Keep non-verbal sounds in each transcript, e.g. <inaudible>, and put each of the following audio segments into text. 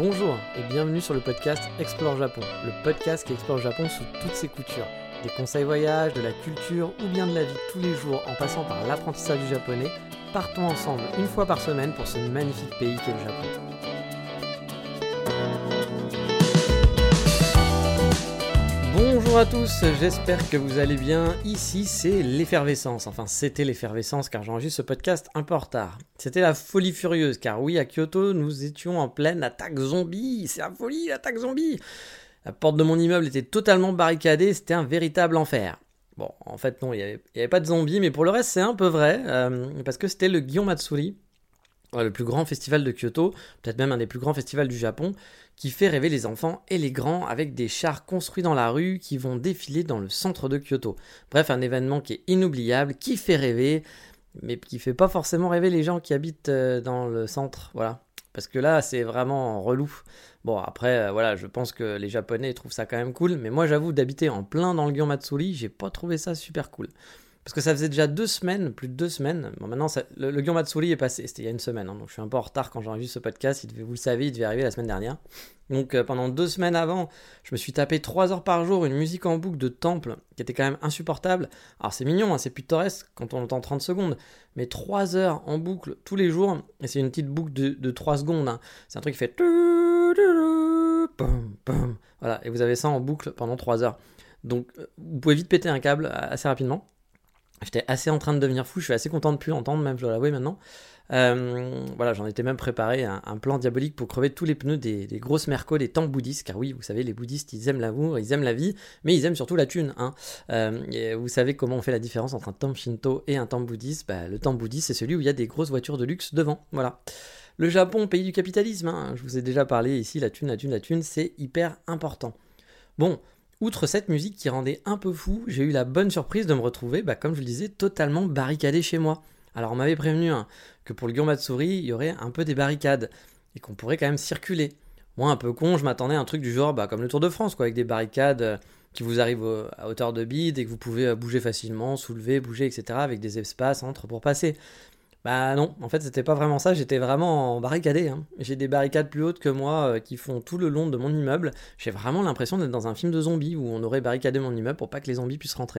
Bonjour et bienvenue sur le podcast Explore Japon, le podcast qui explore Japon sous toutes ses coutures. Des conseils voyage, de la culture ou bien de la vie tous les jours en passant par l'apprentissage du japonais, partons ensemble une fois par semaine pour ce magnifique pays qu'est le Japon. Bonjour à tous, j'espère que vous allez bien. Ici, c'est l'effervescence. Enfin, c'était l'effervescence car j'enregistre ce podcast un peu en retard. C'était la folie furieuse car oui, à Kyoto, nous étions en pleine attaque zombie. C'est la folie, l'attaque zombie. La porte de mon immeuble était totalement barricadée, c'était un véritable enfer. Bon, en fait, non, il n'y avait, pas de zombies, mais pour le reste, c'est un peu vrai euh, parce que c'était le Gion Matsuri, le plus grand festival de Kyoto, peut-être même un des plus grands festivals du Japon, qui fait rêver les enfants et les grands avec des chars construits dans la rue qui vont défiler dans le centre de Kyoto. Bref, un événement qui est inoubliable, qui fait rêver, mais qui fait pas forcément rêver les gens qui habitent euh, dans le centre, voilà. Parce que là, c'est vraiment relou. Bon, après, euh, voilà, je pense que les Japonais trouvent ça quand même cool, mais moi, j'avoue, d'habiter en plein dans le Gyon Matsuri, j'ai pas trouvé ça super cool. Parce que ça faisait déjà deux semaines, plus de deux semaines. Bon, maintenant, le, le Matsuri est passé. C'était il y a une semaine. Hein, donc je suis un peu en retard quand j'ai enregistré ce podcast. Vous le savez, il devait arriver la semaine dernière. Donc euh, pendant deux semaines avant, je me suis tapé trois heures par jour une musique en boucle de temple qui était quand même insupportable. Alors c'est mignon, hein, c'est pittoresque quand on entend 30 secondes. Mais trois heures en boucle tous les jours. Et c'est une petite boucle de, de 3 secondes. Hein. C'est un truc qui fait. Voilà. Et vous avez ça en boucle pendant trois heures. Donc euh, vous pouvez vite péter un câble assez rapidement. J'étais assez en train de devenir fou, je suis assez content de plus entendre, même je dois maintenant. Euh, voilà, j'en étais même préparé un, plan diabolique pour crever tous les pneus des, grosses mercos des temples bouddhistes, car oui, vous savez, les bouddhistes, ils aiment l'amour, ils aiment la vie, mais ils aiment surtout la thune. Hein. Euh, vous savez comment on fait la différence entre un temple shinto et un temple bouddhiste? Bah, Le temple bouddhiste, c'est celui où il y a des grosses voitures de luxe devant, voilà. Le Japon, pays du capitalisme, hein. je vous ai déjà parlé ici, la thune, la thune, la thune, c'est hyper important. Bon, Outre cette musique qui rendait un peu fou, j'ai eu la bonne surprise de me retrouver, bah, comme je le disais, totalement barricadé chez moi. Alors on m'avait prévenu hein, que pour le Gyomatsuri, il y aurait un peu des barricades et qu'on pourrait quand même circuler. Moi, un peu con, je m'attendais à un truc du genre bah, comme le Tour de France, quoi, avec des barricades euh, qui vous arrivent à hauteur de bide et que vous pouvez euh, bouger facilement, soulever, bouger, etc. avec des espaces entre pour passer. Bah non, en fait c'était pas vraiment ça, j'étais vraiment barricadé. Hein. J'ai des barricades plus hautes que moi euh, qui font tout le long de mon immeuble. J'ai vraiment l'impression d'être dans un film de zombies où on aurait barricadé mon immeuble pour pas que les zombies puissent rentrer.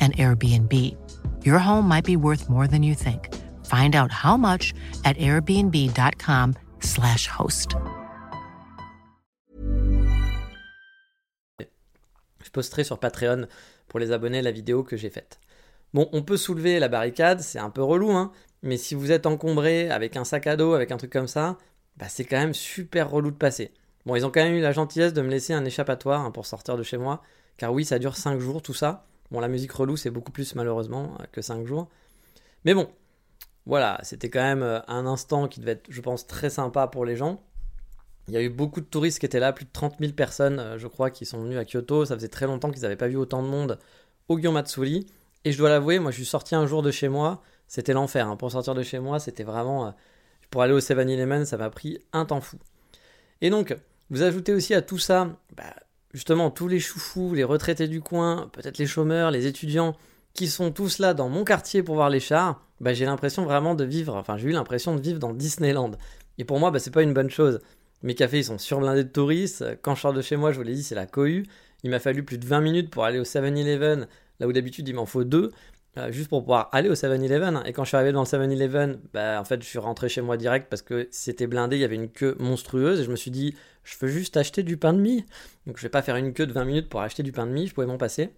an Airbnb. Your home might be worth more than you think. Find out how much at airbnb.com/slash host. Je posterai sur Patreon pour les abonnés la vidéo que j'ai faite. Bon, on peut soulever la barricade, c'est un peu relou, hein, mais si vous êtes encombré avec un sac à dos, avec un truc comme ça, bah c'est quand même super relou de passer. Bon, ils ont quand même eu la gentillesse de me laisser un échappatoire hein, pour sortir de chez moi, car oui, ça dure 5 jours tout ça. Bon, la musique relou, c'est beaucoup plus malheureusement que 5 jours. Mais bon, voilà, c'était quand même euh, un instant qui devait être, je pense, très sympa pour les gens. Il y a eu beaucoup de touristes qui étaient là, plus de 30 000 personnes, euh, je crois, qui sont venues à Kyoto. Ça faisait très longtemps qu'ils n'avaient pas vu autant de monde au Gyomatsuri. Et je dois l'avouer, moi je suis sorti un jour de chez moi, c'était l'enfer. Hein. Pour sortir de chez moi, c'était vraiment. Euh, pour aller au 7-Eleven, ça m'a pris un temps fou. Et donc, vous ajoutez aussi à tout ça bah, justement tous les choufous, les retraités du coin, peut-être les chômeurs, les étudiants, qui sont tous là dans mon quartier pour voir les chars, bah, j'ai l'impression vraiment de vivre, enfin j'ai eu l'impression de vivre dans Disneyland. Et pour moi, bah, c'est pas une bonne chose. Mes cafés ils sont surblindés de touristes. Quand je sors de chez moi, je vous l'ai dit, c'est la cohue. Il m'a fallu plus de 20 minutes pour aller au 7-Eleven, là où d'habitude il m'en faut deux. Euh, juste pour pouvoir aller au 7-Eleven. Et quand je suis arrivé dans le 7-Eleven, bah, en fait, je suis rentré chez moi direct parce que c'était blindé, il y avait une queue monstrueuse. Et je me suis dit, je veux juste acheter du pain de mie. Donc je vais pas faire une queue de 20 minutes pour acheter du pain de mie, je pouvais m'en passer.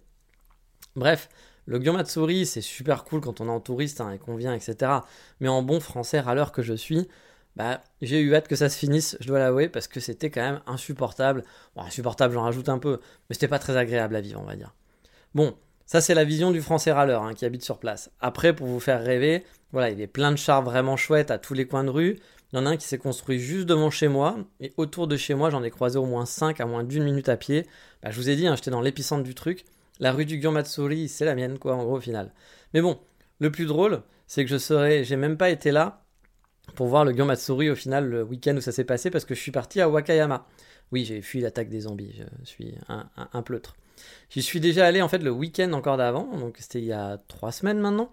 Bref, le Gyomatsuri, c'est super cool quand on est en touriste hein, et qu'on vient, etc. Mais en bon français, à l'heure que je suis, bah, j'ai eu hâte que ça se finisse, je dois l'avouer, parce que c'était quand même insupportable. Bon, insupportable, j'en rajoute un peu, mais c'était pas très agréable à vivre, on va dire. Bon, ça, c'est la vision du français râleur hein, qui habite sur place. Après, pour vous faire rêver, Voilà, il y a plein de chars vraiment chouettes à tous les coins de rue. Il y en a un qui s'est construit juste devant chez moi, et autour de chez moi, j'en ai croisé au moins 5 à moins d'une minute à pied. Bah, je vous ai dit, hein, j'étais dans l'épicentre du truc. La rue du Gyonmatsuri, c'est la mienne, quoi, en gros, au final. Mais bon, le plus drôle, c'est que je serais, j'ai même pas été là pour voir le Gyonmatsuri au final le week-end où ça s'est passé parce que je suis parti à Wakayama. Oui, j'ai fui l'attaque des zombies, je suis un, un pleutre. J'y suis déjà allé en fait le week-end encore d'avant, donc c'était il y a trois semaines maintenant.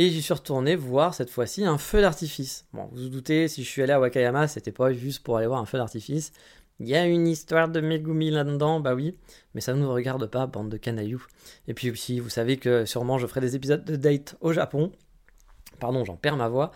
Et j'y suis retourné voir cette fois-ci un feu d'artifice. Bon, vous vous doutez, si je suis allé à Wakayama, c'était pas juste pour aller voir un feu d'artifice. Il y a une histoire de Megumi là-dedans, bah oui, mais ça ne nous regarde pas, bande de canailloux. Et puis aussi, vous savez que sûrement je ferai des épisodes de date au Japon, Pardon, j'en perds ma voix.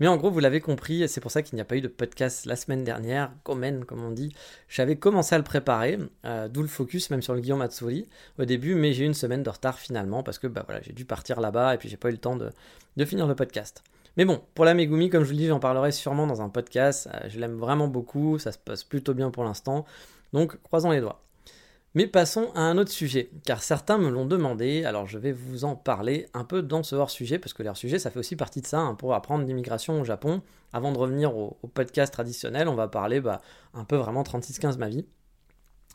Mais en gros, vous l'avez compris, c'est pour ça qu'il n'y a pas eu de podcast la semaine dernière, Komen, comme on dit. J'avais commencé à le préparer, euh, d'où le focus même sur le Guillaume Matsuri au début, mais j'ai eu une semaine de retard finalement, parce que bah, voilà, j'ai dû partir là-bas et puis j'ai pas eu le temps de, de, finir le podcast. Mais bon, pour la Megumi, comme je vous le dis, j'en parlerai sûrement dans un podcast. Euh, je l'aime vraiment beaucoup, ça se passe plutôt bien pour l'instant. Donc, croisons les doigts. Mais passons à un autre sujet, car certains me l'ont demandé, alors je vais vous en parler un peu dans ce hors-sujet, parce que le hors-sujet, ça fait aussi partie de ça, hein, pour apprendre l'immigration au Japon. Avant de revenir au, podcast traditionnel, on va parler bah, un peu vraiment 36-15 ma vie.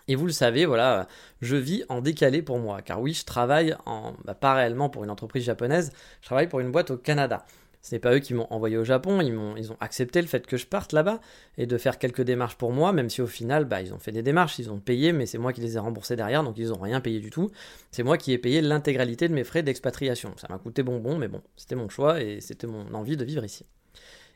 Et vous le savez, voilà, je vis en décalé pour moi, car oui, je travaille en, bah, pas réellement pour une entreprise japonaise, je travaille pour une boîte au Canada. Ce n'est pas eux qui m'ont envoyé au Japon, ils, m'ont, ils ont accepté le fait que je parte là-bas et de faire quelques démarches pour moi, même si au final, bah, ils ont fait des démarches, ils ont payé, mais c'est moi qui les ai remboursés derrière, donc ils n'ont rien payé du tout. C'est moi qui ai payé l'intégralité de mes frais d'expatriation. Ça m'a coûté bonbon, mais bon, c'était mon choix et c'était mon envie de vivre ici.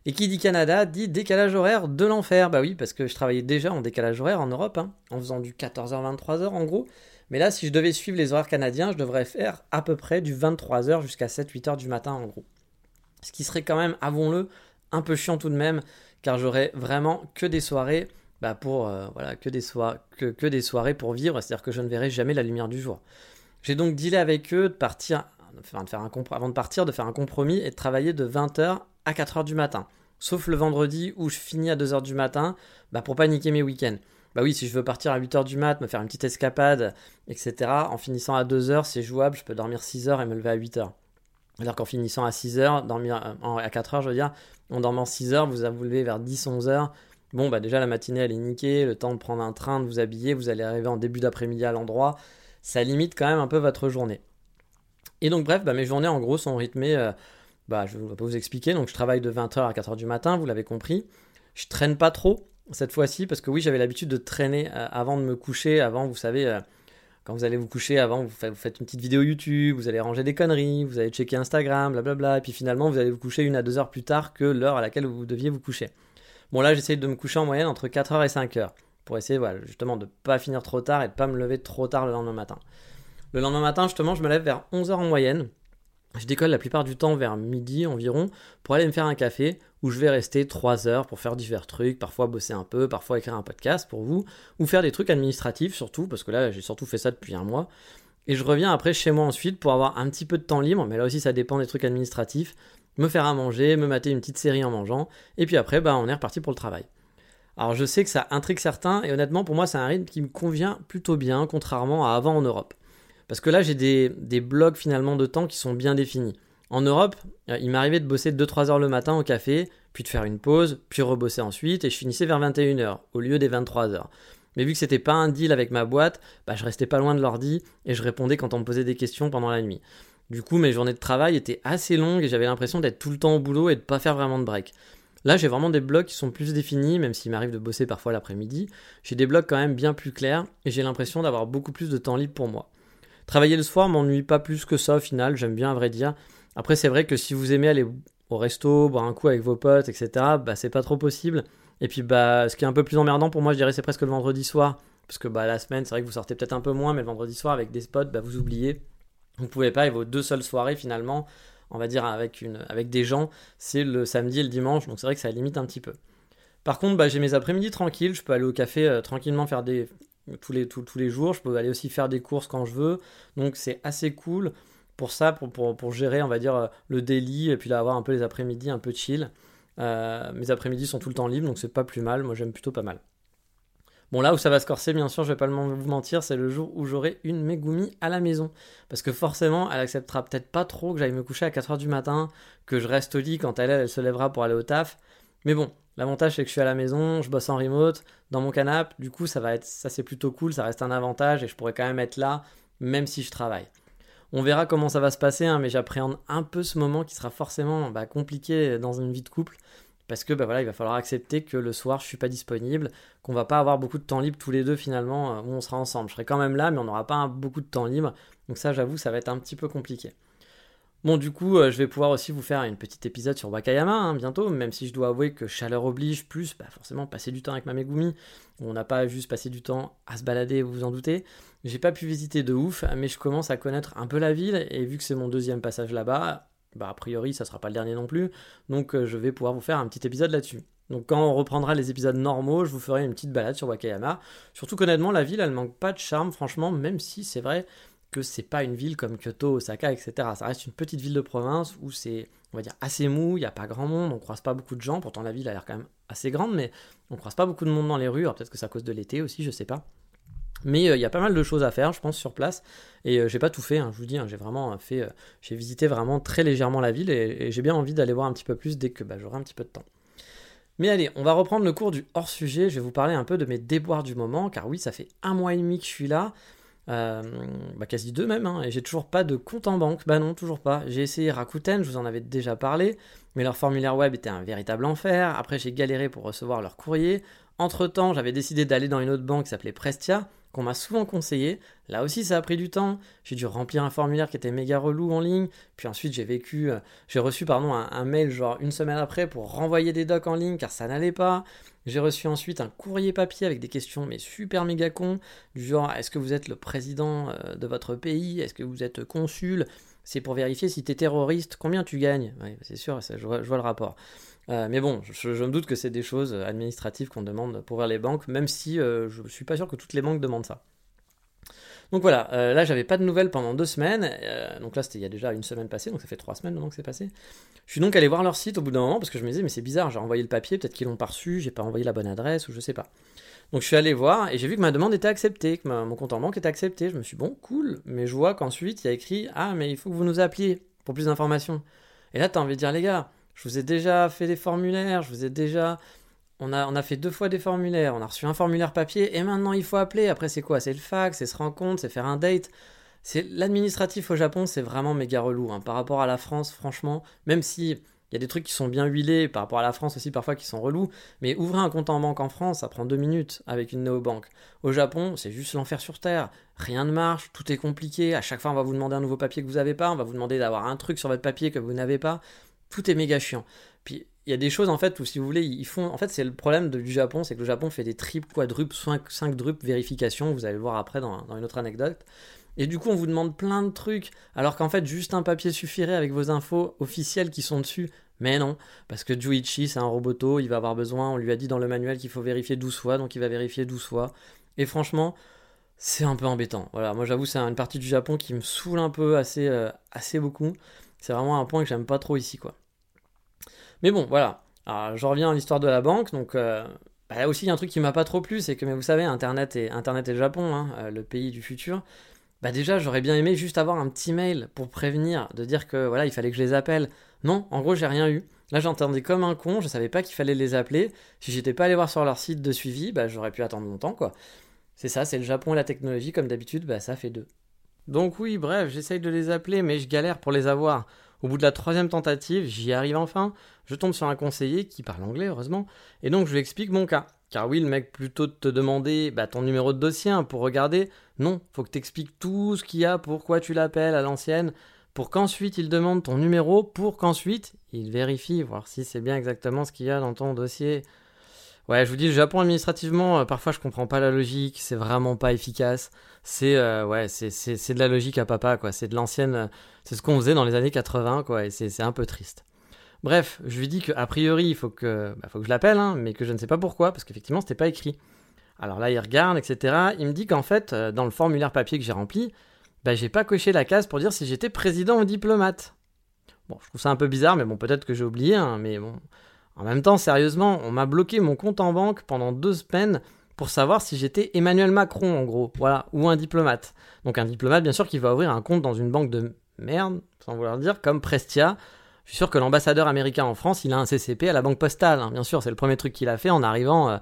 Et qui dit Canada dit décalage horaire de l'enfer. Bah oui, parce que je travaillais déjà en décalage horaire en Europe, hein, en faisant du 14h-23h en gros. Mais là, si je devais suivre les horaires canadiens, je devrais faire à peu près du 23h jusqu'à 7-8h du matin en gros. Ce qui serait quand même, avouons-le, un peu chiant tout de même, car j'aurais vraiment que des soirées bah pour euh, voilà que des, que, des soirées pour vivre, c'est-à-dire que je ne verrai jamais la lumière du jour. J'ai donc dealé avec eux de partir, un avant de partir, de faire un compromis et de travailler de 20h à 4h du matin. Sauf le vendredi où je finis à 2h du matin, bah pour pas niquer mes week-ends. Bah oui, si je veux partir à 8h du mat, me faire une petite escapade, etc., en finissant à 2h, c'est jouable, je peux dormir 6h et me lever à 8h. Alors qu'en finissant à 6 heures, dormir euh, à 4 heures, je veux dire, en dormant 6 heures, vous vous levez vers 10-11 heures. Bon, bah déjà la matinée elle est niquée, le temps de prendre un train, de vous habiller, vous allez arriver en début d'après-midi à l'endroit. Ça limite quand même un peu votre journée. Et donc, bref, bah, mes journées en gros sont rythmées. Euh, bah, je ne vais pas vous expliquer. Donc, je travaille de 20h à 4h du matin, vous l'avez compris. Je traîne pas trop cette fois-ci parce que oui, j'avais l'habitude de traîner euh, avant de me coucher, avant, vous savez quand vous allez vous coucher avant, vous faites une petite vidéo YouTube, vous allez ranger des conneries, vous allez checker Instagram, blablabla, et puis finalement vous allez vous coucher une à deux heures plus tard que l'heure à laquelle vous deviez vous coucher. Bon là j'essaye de me coucher en moyenne entre 4 heures et 5 heures, pour essayer voilà, justement de ne pas finir trop tard et de ne pas me lever trop tard le lendemain matin. Le lendemain matin justement je me lève vers 11 heures en moyenne, je décolle la plupart du temps vers midi environ pour aller me faire un café où je vais rester 3 heures pour faire divers trucs, parfois bosser un peu, parfois écrire un podcast pour vous, ou faire des trucs administratifs surtout, parce que là j'ai surtout fait ça depuis un mois. Et je reviens après chez moi ensuite pour avoir un petit peu de temps libre, mais là aussi ça dépend des trucs administratifs, me faire à manger, me mater une petite série en mangeant, et puis après bah, on est reparti pour le travail. Alors je sais que ça intrigue certains, et honnêtement pour moi c'est un rythme qui me convient plutôt bien, contrairement à avant en Europe. Parce que là, j'ai des, des blocs finalement de temps qui sont bien définis. En Europe, euh, il m'arrivait de bosser 2-3 heures le matin au café, puis de faire une pause, puis rebosser ensuite, et je finissais vers 21h, au lieu des 23 heures. Mais vu que c'était pas un deal avec ma boîte, bah, je restais pas loin de l'ordi, et je répondais quand on me posait des questions pendant la nuit. Du coup, mes journées de travail étaient assez longues, et j'avais l'impression d'être tout le temps au boulot et de pas faire vraiment de break. Là, j'ai vraiment des blocs qui sont plus définis, même s'il m'arrive de bosser parfois l'après-midi. J'ai des blocs quand même bien plus clairs, et j'ai l'impression d'avoir beaucoup plus de temps libre pour moi. Travailler le soir m'ennuie pas plus que ça au final, j'aime bien à vrai dire. Après, c'est vrai que si vous aimez aller au resto, boire un coup avec vos potes, etc., bah c'est pas trop possible. Et puis, bah, ce qui est un peu plus emmerdant pour moi, je dirais, c'est presque le vendredi soir. Parce que bah, la semaine, c'est vrai que vous sortez peut-être un peu moins, mais le vendredi soir avec des spots, bah, vous oubliez. Vous pouvez pas, et vos deux seules soirées finalement, on va dire avec, une, avec des gens, c'est le samedi et le dimanche, donc c'est vrai que ça limite un petit peu. Par contre, bah, j'ai mes après-midi tranquilles, je peux aller au café euh, tranquillement faire des, tous les, tous, les jours. Je peux aller aussi faire des courses quand je veux. Donc c'est assez cool pour ça, pour, gérer, on va dire, euh, le daily et puis là avoir un peu les après-midi un peu chill. Euh, mes après-midi sont tout le temps libres, donc c'est pas plus mal. Moi j'aime plutôt pas mal. Bon, là où ça va se corser, bien sûr, je vais pas vous mentir, c'est le jour où j'aurai une Megumi à la maison. Parce que forcément, elle acceptera peut-être pas trop que j'aille me coucher à 4h du matin, que je reste au lit quand elle, elle se lèvera pour aller au taf. Mais bon, l'avantage c'est que je suis à la maison, je bosse en remote, dans mon canapé, du coup ça va être, ça c'est plutôt cool, ça reste un avantage et je pourrais quand même être là, même si je travaille. On verra comment ça va se passer, hein, mais j'appréhende un peu ce moment qui sera forcément bah, compliqué dans une vie de couple parce que bah voilà, il va falloir accepter que le soir je suis pas disponible, qu'on va pas avoir beaucoup de temps libre tous les deux finalement euh, où on sera ensemble. Je serai quand même là, mais on n'aura pas beaucoup de temps libre. Donc ça, j'avoue, ça va être un petit peu compliqué. Bon, du coup, euh, je vais pouvoir aussi vous faire une petite épisode sur Wakayama hein, bientôt, même si je dois avouer que chaleur oblige, plus bah, forcément passer du temps avec ma Megumi. On n'a pas juste passé du temps à se balader, vous vous en doutez. J'ai pas pu visiter de ouf, mais je commence à connaître un peu la ville, et vu que c'est mon deuxième passage là-bas, bah, a priori ça sera pas le dernier non plus, donc euh, je vais pouvoir vous faire un petit épisode là-dessus. Donc quand on reprendra les épisodes normaux, je vous ferai une petite balade sur Wakayama. Surtout qu'honnêtement, la ville, elle manque pas de charme, franchement, même si c'est vrai que c'est pas une ville comme Kyoto, Osaka, etc. Ça reste une petite ville de province où c'est, on va dire, assez mou, il n'y a pas grand monde, on croise pas beaucoup de gens, pourtant la ville a l'air quand même assez grande, mais on croise pas beaucoup de monde dans les rues, peut-être que c'est à cause de l'été aussi, je sais pas. Mais euh, il y a pas mal de choses à faire, je pense, sur place. Et euh, j'ai pas tout fait, hein, je vous dis, hein, j'ai vraiment fait, euh, j'ai visité vraiment très légèrement la ville et, j'ai bien envie d'aller voir un petit peu plus dès que bah, j'aurai un petit peu de temps. Mais allez, on va reprendre le cours du hors sujet. Je vais vous parler un peu de mes déboires du moment, car oui, ça fait un mois et demi que je suis là. bah quasi deux même, hein, et j'ai toujours pas de compte en banque. Bah non, toujours pas. J'ai essayé Rakuten, je vous en avais déjà parlé, mais leur formulaire web était un véritable enfer. Après, j'ai galéré pour recevoir leur courrier. Entre temps, j'avais décidé d'aller dans une autre banque qui s'appelait Prestia, qu'on m'a souvent conseillé. Là aussi, ça a pris du temps. J'ai dû remplir un formulaire qui était méga relou en ligne. Puis ensuite, j'ai vécu, euh, j'ai reçu pardon un, mail genre une semaine après pour renvoyer des docs en ligne car ça n'allait pas. J'ai reçu ensuite un courrier papier avec des questions mais super méga cons du genre est-ce que vous êtes le président euh, de votre pays? Est-ce que vous êtes consul? C'est pour vérifier si tu es terroriste, combien tu gagnes? C'est sûr, je vois le rapport. Euh, mais bon, je, me doute que c'est des choses administratives qu'on demande pour ouvrir les banques, même si euh, je ne suis pas sûr que toutes les banques demandent ça. Donc voilà, euh, là j'avais pas de nouvelles pendant deux semaines, donc là c'était il y a déjà une semaine passée, donc ça fait trois semaines maintenant que c'est passé. Je suis donc allé voir leur site au bout d'un moment parce que je me disais mais c'est bizarre, j'ai envoyé le papier, peut-être qu'ils l'ont pas reçu, j'ai pas envoyé la bonne adresse ou je sais pas. Donc je suis allé voir et j'ai vu que ma demande était acceptée, que mon compte en banque était accepté. Je me suis dit, bon cool, mais je vois qu'ensuite il y a écrit ah mais il faut que vous nous appeliez pour plus d'informations. Et là t'as envie de dire les gars, je vous ai déjà fait des formulaires, je vous ai déjà. On a, fait deux fois des formulaires, on a reçu un formulaire papier et maintenant il faut appeler. Après, c'est quoi? C'est le fax, c'est se rendre compte, c'est faire un date. C'est L'administratif au Japon, c'est vraiment méga relou. Hein. Par rapport à la France, franchement, même si il y a des trucs qui sont bien huilés, par rapport à la France aussi parfois qui sont relous, mais ouvrir un compte en banque en France, ça prend deux minutes avec une néobanque. Au Japon, c'est juste l'enfer sur terre. Rien ne marche, tout est compliqué. À chaque fois, on va vous demander un nouveau papier que vous n'avez pas, on va vous demander d'avoir un truc sur votre papier que vous n'avez pas tout est méga chiant. Puis il y a des choses en fait où si vous voulez, ils font. En fait, c'est le problème du Japon, c'est que le Japon fait des triples, quadruples, 5, 5 drupes vérifications. Vous allez le voir après dans, une autre anecdote. Et du coup, on vous demande plein de trucs, alors qu'en fait, juste un papier suffirait avec vos infos officielles qui sont dessus. Mais non, parce que Juichi, c'est un roboto, il va avoir besoin, on lui a dit dans le manuel qu'il faut vérifier 12 fois, donc il va vérifier 12 fois. Et franchement, c'est un peu embêtant. Voilà, moi j'avoue, c'est une partie du Japon qui me saoule un peu assez, euh, assez beaucoup. C'est vraiment un point que j'aime pas trop ici, quoi. Mais bon, voilà. Alors, je reviens à l'histoire de la banque. Donc, euh, bah, là aussi, il y a un truc qui m'a pas trop plu, c'est que, mais vous savez, Internet et, Internet et le Japon, hein, euh, le pays du futur. Bah déjà, j'aurais bien aimé juste avoir un petit mail pour prévenir, de dire que voilà, il fallait que je les appelle. Non, en gros, j'ai rien eu. Là, j'entendais comme un con, je savais pas qu'il fallait les appeler. Si j'étais pas allé voir sur leur site de suivi, bah j'aurais pu attendre longtemps, quoi. C'est ça, c'est le Japon et la technologie, comme d'habitude, bah ça fait deux. Donc oui, bref, j'essaye de les appeler, mais je galère pour les avoir. Au bout de la troisième tentative, j'y arrive enfin. Je tombe sur un conseiller qui parle anglais, heureusement, et donc je lui explique mon cas. Car oui, le mec, plutôt de te demander bah, ton numéro de dossier hein, pour regarder, non, faut que tu expliques tout ce qu'il y a, pourquoi tu l'appelles à l'ancienne, pour qu'ensuite il demande ton numéro, pour qu'ensuite il vérifie, voir si c'est bien exactement ce qu'il y a dans ton dossier. Ouais, je vous dis, le Japon administrativement, euh, parfois je comprends pas la logique, c'est vraiment pas efficace. C'est euh, ouais, c'est de la logique à papa, quoi. C'est de l'ancienne, euh, c'est ce qu'on faisait dans les années 80, quoi. Et c'est un peu triste. Bref, je lui dis qu'a priori, il faut que, bah, faut que je l'appelle, hein, mais que je ne sais pas pourquoi, parce qu'effectivement, c'était pas écrit. Alors là, il regarde, etc. Il me dit qu'en fait, dans le formulaire papier que j'ai rempli, bah, j'ai pas coché la case pour dire si j'étais président ou diplomate. Bon, je trouve ça un peu bizarre, mais bon, peut-être que j'ai oublié, hein, mais bon, en même temps, sérieusement, on m'a bloqué mon compte en banque pendant deux semaines pour savoir si j'étais Emmanuel Macron, en gros, voilà, ou un diplomate. Donc un diplomate, bien sûr, qui va ouvrir un compte dans une banque de merde, sans vouloir dire, comme Prestia. Je suis sûr que l'ambassadeur américain en France, il a un CCP à la banque postale. hein. Bien sûr, c'est le premier truc qu'il a fait en arrivant. euh,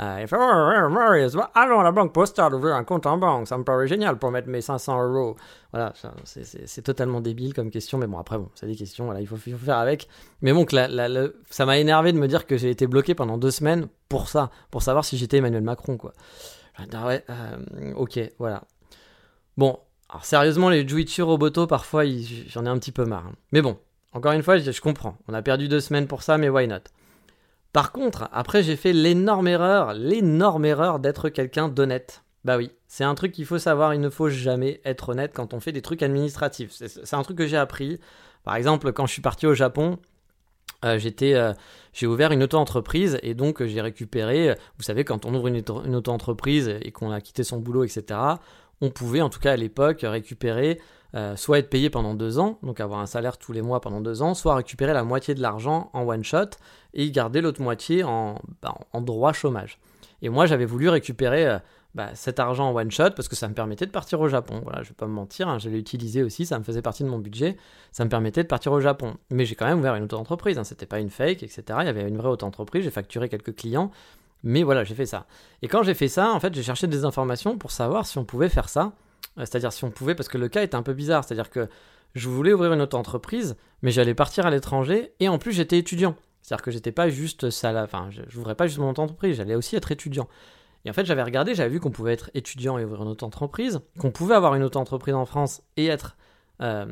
euh, il fait, à la banque postale ouvrir un compte en banque. Ça me paraît génial pour mettre mes 500 euros. Voilà, c'est- totalement débile comme question, mais bon, après, bon, c'est des questions, voilà, il faut, faire avec. Mais bon, ça m'a énervé de me dire que j'ai été bloqué pendant deux semaines pour ça, pour savoir si j'étais Emmanuel Macron, quoi. Ah ouais, euh, ok, voilà. Bon, alors sérieusement, les Juichi Roboto, parfois, j'en ai un petit peu marre. hein. Mais bon, encore une fois, je comprends. On a perdu deux semaines pour ça, mais why not? Par contre, après, j'ai fait l'énorme erreur, l'énorme erreur d'être quelqu'un d'honnête. Bah oui, c'est un truc qu'il faut savoir, il ne faut jamais être honnête quand on fait des trucs administratifs. C'est un truc que j'ai appris. Par exemple, quand je suis parti au Japon, euh, euh, j'ai ouvert une auto-entreprise et donc euh, j'ai récupéré, vous savez, quand on ouvre une auto-entreprise et qu'on a quitté son boulot, etc., on pouvait, en tout cas à l'époque, récupérer, euh, soit être payé pendant deux ans, donc avoir un salaire tous les mois pendant deux ans, soit récupérer la moitié de l'argent en one shot et garder l'autre moitié en, bah, en droit chômage. Et moi, j'avais voulu récupérer euh, bah, cet argent en one shot parce que ça me permettait de partir au Japon. Voilà, je vais pas me mentir, hein, je l'ai utilisé aussi, ça me faisait partie de mon budget, ça me permettait de partir au Japon. Mais j'ai quand même ouvert une auto-entreprise, hein, c'était pas une fake, etc. Il y avait une vraie auto-entreprise, j'ai facturé quelques clients, mais voilà, j'ai fait ça. Et quand j'ai fait ça, en fait, j'ai cherché des informations pour savoir si on pouvait faire ça, c'est-à-dire si on pouvait, parce que le cas était un peu bizarre, c'est-à-dire que je voulais ouvrir une auto-entreprise, mais j'allais partir à l'étranger, et en plus j'étais étudiant. C'est-à-dire que j'étais pas juste salarié, enfin, je n'ouvrais pas juste mon auto-entreprise, j'allais aussi être étudiant. Et en fait, j'avais regardé, j'avais vu qu'on pouvait être étudiant et ouvrir une auto-entreprise, qu'on pouvait avoir une auto-entreprise en France et être, euh,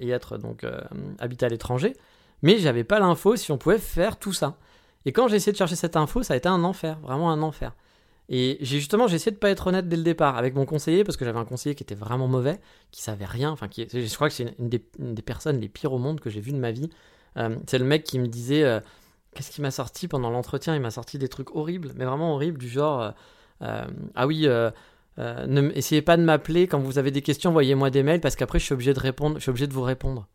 et être donc euh, habité à l'étranger, mais j'avais pas l'info si on pouvait faire tout ça. Et quand j'ai essayé de chercher cette info, ça a été un enfer, vraiment un enfer. Et justement, j'ai essayé de pas être honnête dès le départ avec mon conseiller, parce que j'avais un conseiller qui était vraiment mauvais, qui savait rien, enfin, qui, je crois que c'est une, des, personnes les pires au monde que j'ai vues de ma vie. Euh, c'est le mec qui me disait, euh, qu'est-ce qui m'a sorti pendant l'entretien? Il m'a sorti des trucs horribles, mais vraiment horribles, du genre, euh, ah oui, ne essayez pas de m'appeler quand vous avez des questions, envoyez-moi des mails, parce qu'après je suis obligé de répondre, je suis obligé de vous répondre.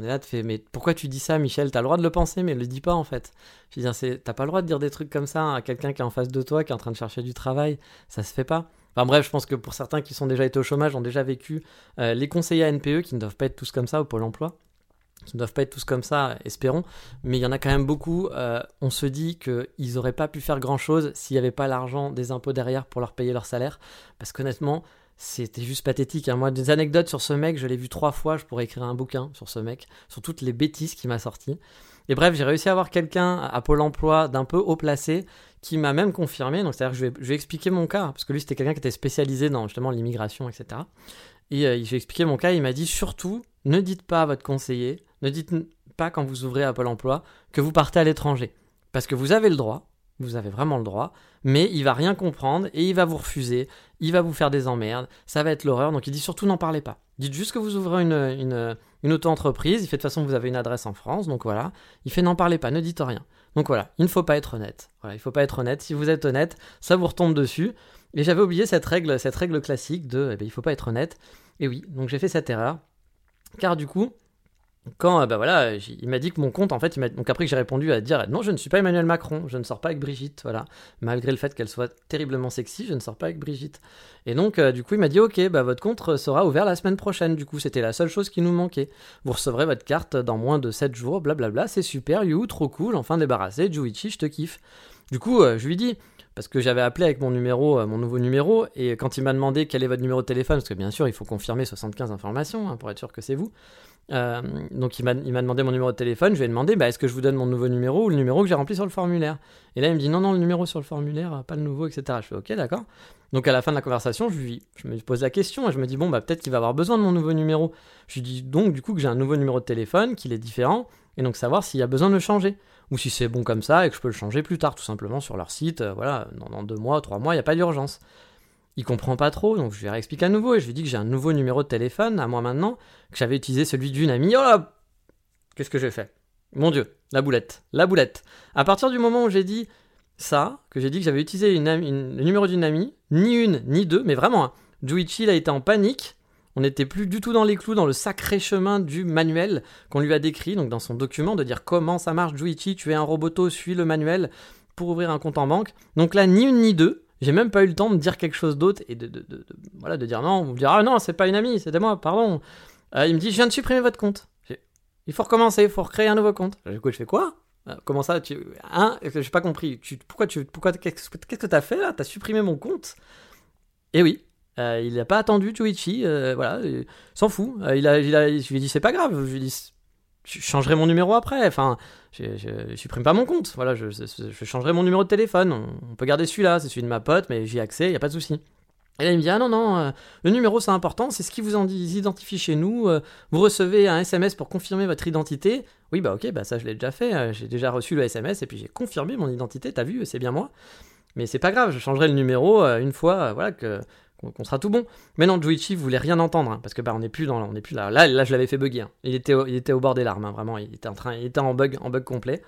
On est là, te fait, mais pourquoi tu dis ça, Michel? T'as le droit de le penser, mais le dis pas en fait. Je c'est- t'as pas le droit de dire des trucs comme ça à quelqu'un qui est en face de toi, qui est en train de chercher du travail. Ça se fait pas. Enfin bref, je pense que pour certains qui sont déjà été au chômage, ont déjà vécu euh, les conseillers à NPE, qui ne doivent pas être tous comme ça au Pôle emploi, qui ne doivent pas être tous comme ça, espérons, mais il y en a quand même beaucoup. euh, on se dit qu'ils auraient pas pu faire grand chose s'il n'y avait pas l'argent des impôts derrière pour leur payer leur salaire. Parce qu'honnêtement, c'était juste pathétique. hein. Moi, des anecdotes sur ce mec, je l'ai vu trois fois. Je pourrais écrire un bouquin sur ce mec, sur toutes les bêtises qu'il m'a sorties. Et bref, j'ai réussi à avoir quelqu'un à Pôle emploi d'un peu haut placé qui m'a même confirmé. Donc, c'est-à-dire que je vais, expliquer mon cas, parce que lui, c'était quelqu'un qui était spécialisé dans justement l'immigration, etc. Et euh, j'ai expliqué mon cas. Il m'a dit surtout, ne dites pas à votre conseiller, ne dites pas quand vous ouvrez à Pôle emploi que vous partez à l'étranger. Parce que vous avez le droit, vous avez vraiment le droit, mais il va rien comprendre et il va vous refuser, il va vous faire des emmerdes, ça va être l'horreur. Donc il dit surtout n'en parlez pas. Dites juste que vous ouvrez une, auto-entreprise, il fait de toute façon vous avez une adresse en France, donc voilà. Il fait n'en parlez pas, ne dites rien. Donc voilà, il ne faut pas être honnête. Voilà, il faut pas être honnête. Si vous êtes honnête, ça vous retombe dessus. Et j'avais oublié cette règle, cette règle classique de, eh ben, il faut pas être honnête. Et oui, donc j'ai fait cette erreur. Car du coup, quand, euh, bah voilà, il m'a dit que mon compte, en fait, donc après que j'ai répondu à dire non, je ne suis pas Emmanuel Macron, je ne sors pas avec Brigitte, voilà. Malgré le fait qu'elle soit terriblement sexy, je ne sors pas avec Brigitte. Et donc, euh, du coup, il m'a dit ok, bah votre compte sera ouvert la semaine prochaine. Du coup, c'était la seule chose qui nous manquait. Vous recevrez votre carte dans moins de 7 jours, blablabla, c'est super, you, trop cool, enfin débarrassé, Juichi, je te kiffe. Du coup, euh, je lui dis, parce que j'avais appelé avec mon numéro, euh, mon nouveau numéro, et quand il m'a demandé quel est votre numéro de téléphone, parce que bien sûr, il faut confirmer 75 informations hein, pour être sûr que c'est vous. Euh, donc il m'a demandé mon numéro de téléphone, je lui ai demandé bah, est-ce que je vous donne mon nouveau numéro ou le numéro que j'ai rempli sur le formulaire? Et là il me dit non non le numéro sur le formulaire, pas le nouveau, etc. Je fais ok d'accord. Donc à la fin de la conversation, je lui me pose la question et je me dis bon bah peut-être qu'il va avoir besoin de mon nouveau numéro. Je lui dis donc du coup que j'ai un nouveau numéro de téléphone, qu'il est différent, et donc savoir s'il y a besoin de le changer. Ou si c'est bon comme ça et que je peux le changer plus tard, tout simplement sur leur site, euh, voilà, dans, dans deux mois, trois mois, il n'y a pas d'urgence. Il comprend pas trop, donc je lui réexplique à nouveau et je lui dis que j'ai un nouveau numéro de téléphone à moi maintenant, que j'avais utilisé celui d'une amie. Oh là Qu'est-ce que j'ai fait? Mon Dieu, la boulette, la boulette. À partir du moment où j'ai dit ça, que j'ai dit que j'avais utilisé le numéro d'une amie, ni une, ni deux, mais vraiment, hein, Juichi il a été en panique. On n'était plus du tout dans les clous, dans le sacré chemin du manuel qu'on lui a décrit, donc dans son document, de dire comment ça marche, Juichi, tu es un roboto, suis le manuel pour ouvrir un compte en banque. Donc là, ni une ni deux. J'ai même pas eu le temps de dire quelque chose d'autre et de, voilà, de dire non, vous me dire ah non, c'est pas une amie, c'était moi, pardon. Euh, il me dit je viens de supprimer votre compte. Il faut recommencer, il faut recréer un nouveau compte. Du coup, je fais quoi? Euh, Comment ça tu... Hein? Pas compris. Pourquoi tu... Pourquoi... Qu'est-ce que t'as fait là? T'as supprimé mon compte? Et oui, euh, il n'a pas attendu Twitchy, euh, voilà, s'en fout. il a, il a, je lui ai dit c'est pas grave, je lui ai dit je changerai mon numéro après. Enfin, je, je, supprime pas mon compte. Voilà, je, je, changerai mon numéro de téléphone. On, peut garder celui-là, c'est celui de ma pote, mais j'y ai accès, il y a pas de souci. Et là, il me dit Ah non, non, euh, le numéro c'est important, c'est ce qui vous en identifie chez nous. Euh, vous recevez un SMS pour confirmer votre identité. Oui, bah ok, bah ça je l'ai déjà fait. Euh, j'ai déjà reçu le SMS et puis j'ai confirmé mon identité. T'as vu, c'est bien moi. Mais c'est pas grave, je changerai le numéro une fois voilà, que, qu'on sera tout bon. Mais non, Juichi voulait rien entendre, hein, parce que bah, on n'est plus, dans, là. Là, je l'avais fait bugger. Hein. Il, était au, il était au bord des larmes, hein, vraiment. Il était, en train, il était en bug, en bug complet.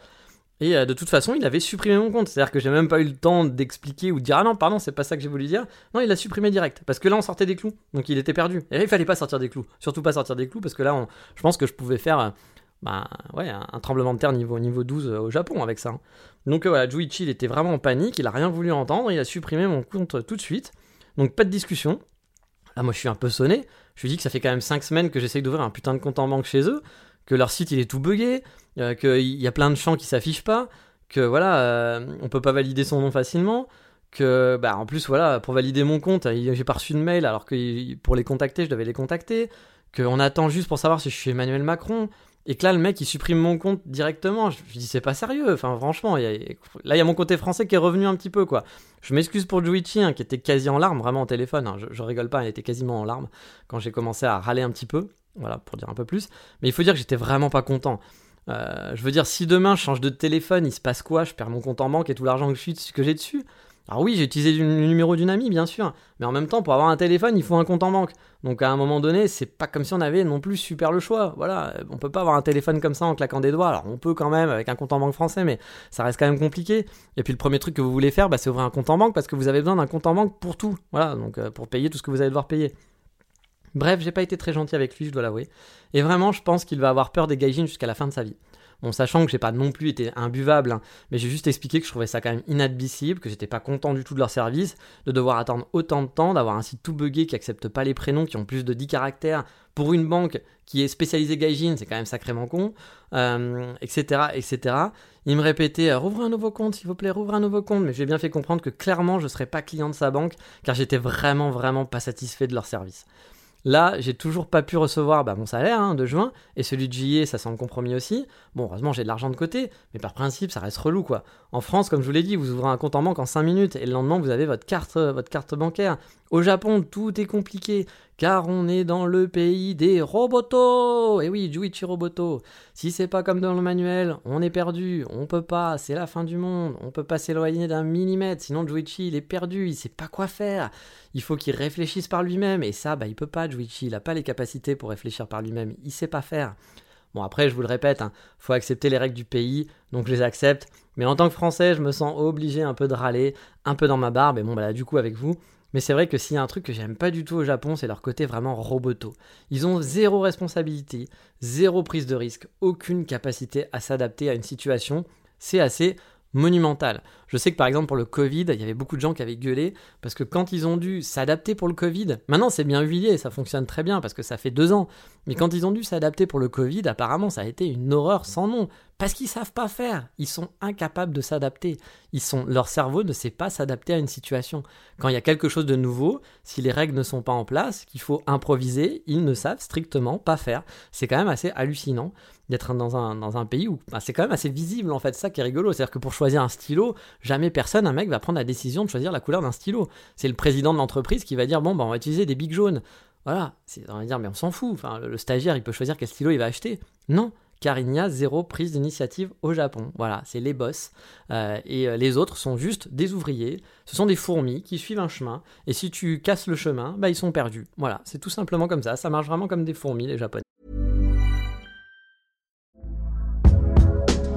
Et euh, de toute façon, il avait supprimé mon compte. C'est-à-dire que j'ai même pas eu le temps d'expliquer ou de dire Ah non, pardon, c'est pas ça que j'ai voulu dire. Non, il l'a supprimé direct. Parce que là, on sortait des clous. Donc il était perdu. Et là, il fallait pas sortir des clous. Surtout pas sortir des clous, parce que là, je pense que je pouvais faire. Euh, bah, ouais, un, tremblement de terre niveau, niveau 12 euh, au Japon avec ça. Donc voilà, Juichi, il était vraiment en panique, il a rien voulu entendre, il a supprimé mon compte tout de suite. Donc pas de discussion. Là, moi, je suis un peu sonné. Je lui dis que ça fait quand même 5 semaines que j'essaye d'ouvrir un putain de compte en banque chez eux, que leur site il est tout buggé, euh, qu'il y a plein de champs qui s'affichent pas, que voilà, euh, on peut pas valider son nom facilement, que bah en plus voilà, pour valider mon compte, j'ai pas reçu de mail alors que pour les contacter, je devais les contacter, qu'on attend juste pour savoir si je suis Emmanuel Macron. Et que là, le mec, il supprime mon compte directement. Je lui dis, c'est pas sérieux. Enfin, franchement, là, il y a mon côté français qui est revenu un petit peu, quoi. Je m'excuse pour Juichi, hein, qui était quasi en larmes, vraiment au téléphone. Hein. Je, rigole pas, il était quasiment en larmes quand j'ai commencé à râler un petit peu. Voilà, pour dire un peu plus. Mais il faut dire que j'étais vraiment pas content. Euh, je veux dire, si demain je change de téléphone, il se passe quoi? Je perds mon compte en banque et tout l'argent que j'ai dessus alors oui, j'ai utilisé le numéro d'une amie, bien sûr, mais en même temps, pour avoir un téléphone, il faut un compte en banque. Donc à un moment donné, c'est pas comme si on avait non plus super le choix. Voilà, on peut pas avoir un téléphone comme ça en claquant des doigts. Alors on peut quand même avec un compte en banque français, mais ça reste quand même compliqué. Et puis le premier truc que vous voulez faire, bah, c'est ouvrir un compte en banque parce que vous avez besoin d'un compte en banque pour tout. Voilà, donc euh, pour payer tout ce que vous allez devoir payer. Bref, j'ai pas été très gentil avec lui, je dois l'avouer. Et vraiment, je pense qu'il va avoir peur des gaijins jusqu'à la fin de sa vie. Bon, sachant que j'ai pas non plus été imbuvable, hein, mais j'ai juste expliqué que je trouvais ça quand même inadmissible, que j'étais pas content du tout de leur service, de devoir attendre autant de temps, d'avoir un site tout buggé qui accepte pas les prénoms qui ont plus de 10 caractères pour une banque qui est spécialisée gaijin, c'est quand même sacrément con, etc., etc. Il me répétait euh, rouvre un nouveau compte, s'il vous plaît, rouvre un nouveau compte, mais j'ai bien fait comprendre que clairement je serais pas client de sa banque car j'étais vraiment vraiment pas satisfait de leur service. Là, j'ai toujours pas pu recevoir bah, mon salaire hein, de juin, et celui de juillet, ça semble compromis aussi. Bon, heureusement, j'ai de l'argent de côté, mais par principe, ça reste relou, quoi. En France, comme je vous l'ai dit, vous ouvrez un compte en banque en 5 minutes, et le lendemain, vous avez votre carte, votre carte bancaire. Au Japon, tout est compliqué, car on est dans le pays des robotos. Et oui, Juichi Roboto. Si c'est pas comme dans le manuel, on est perdu, on peut pas, c'est la fin du monde, on peut pas s'éloigner d'un millimètre, sinon Juichi, il est perdu, il sait pas quoi faire. Il faut qu'il réfléchisse par lui-même, et ça, bah, il peut pas, Juichi, il a pas les capacités pour réfléchir par lui-même, il sait pas faire. Bon, après, je vous le répète, hein, faut accepter les règles du pays, donc je les accepte. Mais en tant que Français, je me sens obligé un peu de râler, un peu dans ma barbe, et bon, bah là, du coup, avec vous, mais c'est vrai que s'il y a un truc que j'aime pas du tout au Japon, c'est leur côté vraiment roboto. Ils ont zéro responsabilité, zéro prise de risque, aucune capacité à s'adapter à une situation. C'est assez monumental. Je sais que par exemple pour le Covid, il y avait beaucoup de gens qui avaient gueulé parce que quand ils ont dû s'adapter pour le Covid, maintenant c'est bien huilé, ça fonctionne très bien parce que ça fait deux ans, mais quand ils ont dû s'adapter pour le Covid, apparemment ça a été une horreur sans nom parce qu'ils savent pas faire, ils sont incapables de s'adapter, ils sont leur cerveau ne sait pas s'adapter à une situation. Quand il y a quelque chose de nouveau, si les règles ne sont pas en place, qu'il faut improviser, ils ne savent strictement pas faire. C'est quand même assez hallucinant d'être dans un, dans un pays où bah, c'est quand même assez visible en fait, ça qui est rigolo. C'est-à-dire que pour choisir un stylo, jamais personne, un mec va prendre la décision de choisir la couleur d'un stylo. C'est le président de l'entreprise qui va dire bon, bah, on va utiliser des bics jaunes. Voilà, on va dire mais on s'en fout. Enfin, le, stagiaire il peut choisir quel stylo il va acheter. Non, car il n'y a zéro prise d'initiative au Japon. Voilà, c'est les boss. Euh, et euh, les autres sont juste des ouvriers. Ce sont des fourmis qui suivent un chemin. Et si tu casses le chemin, bah, ils sont perdus. Voilà, c'est tout simplement comme ça. Ça marche vraiment comme des fourmis, les Japonais.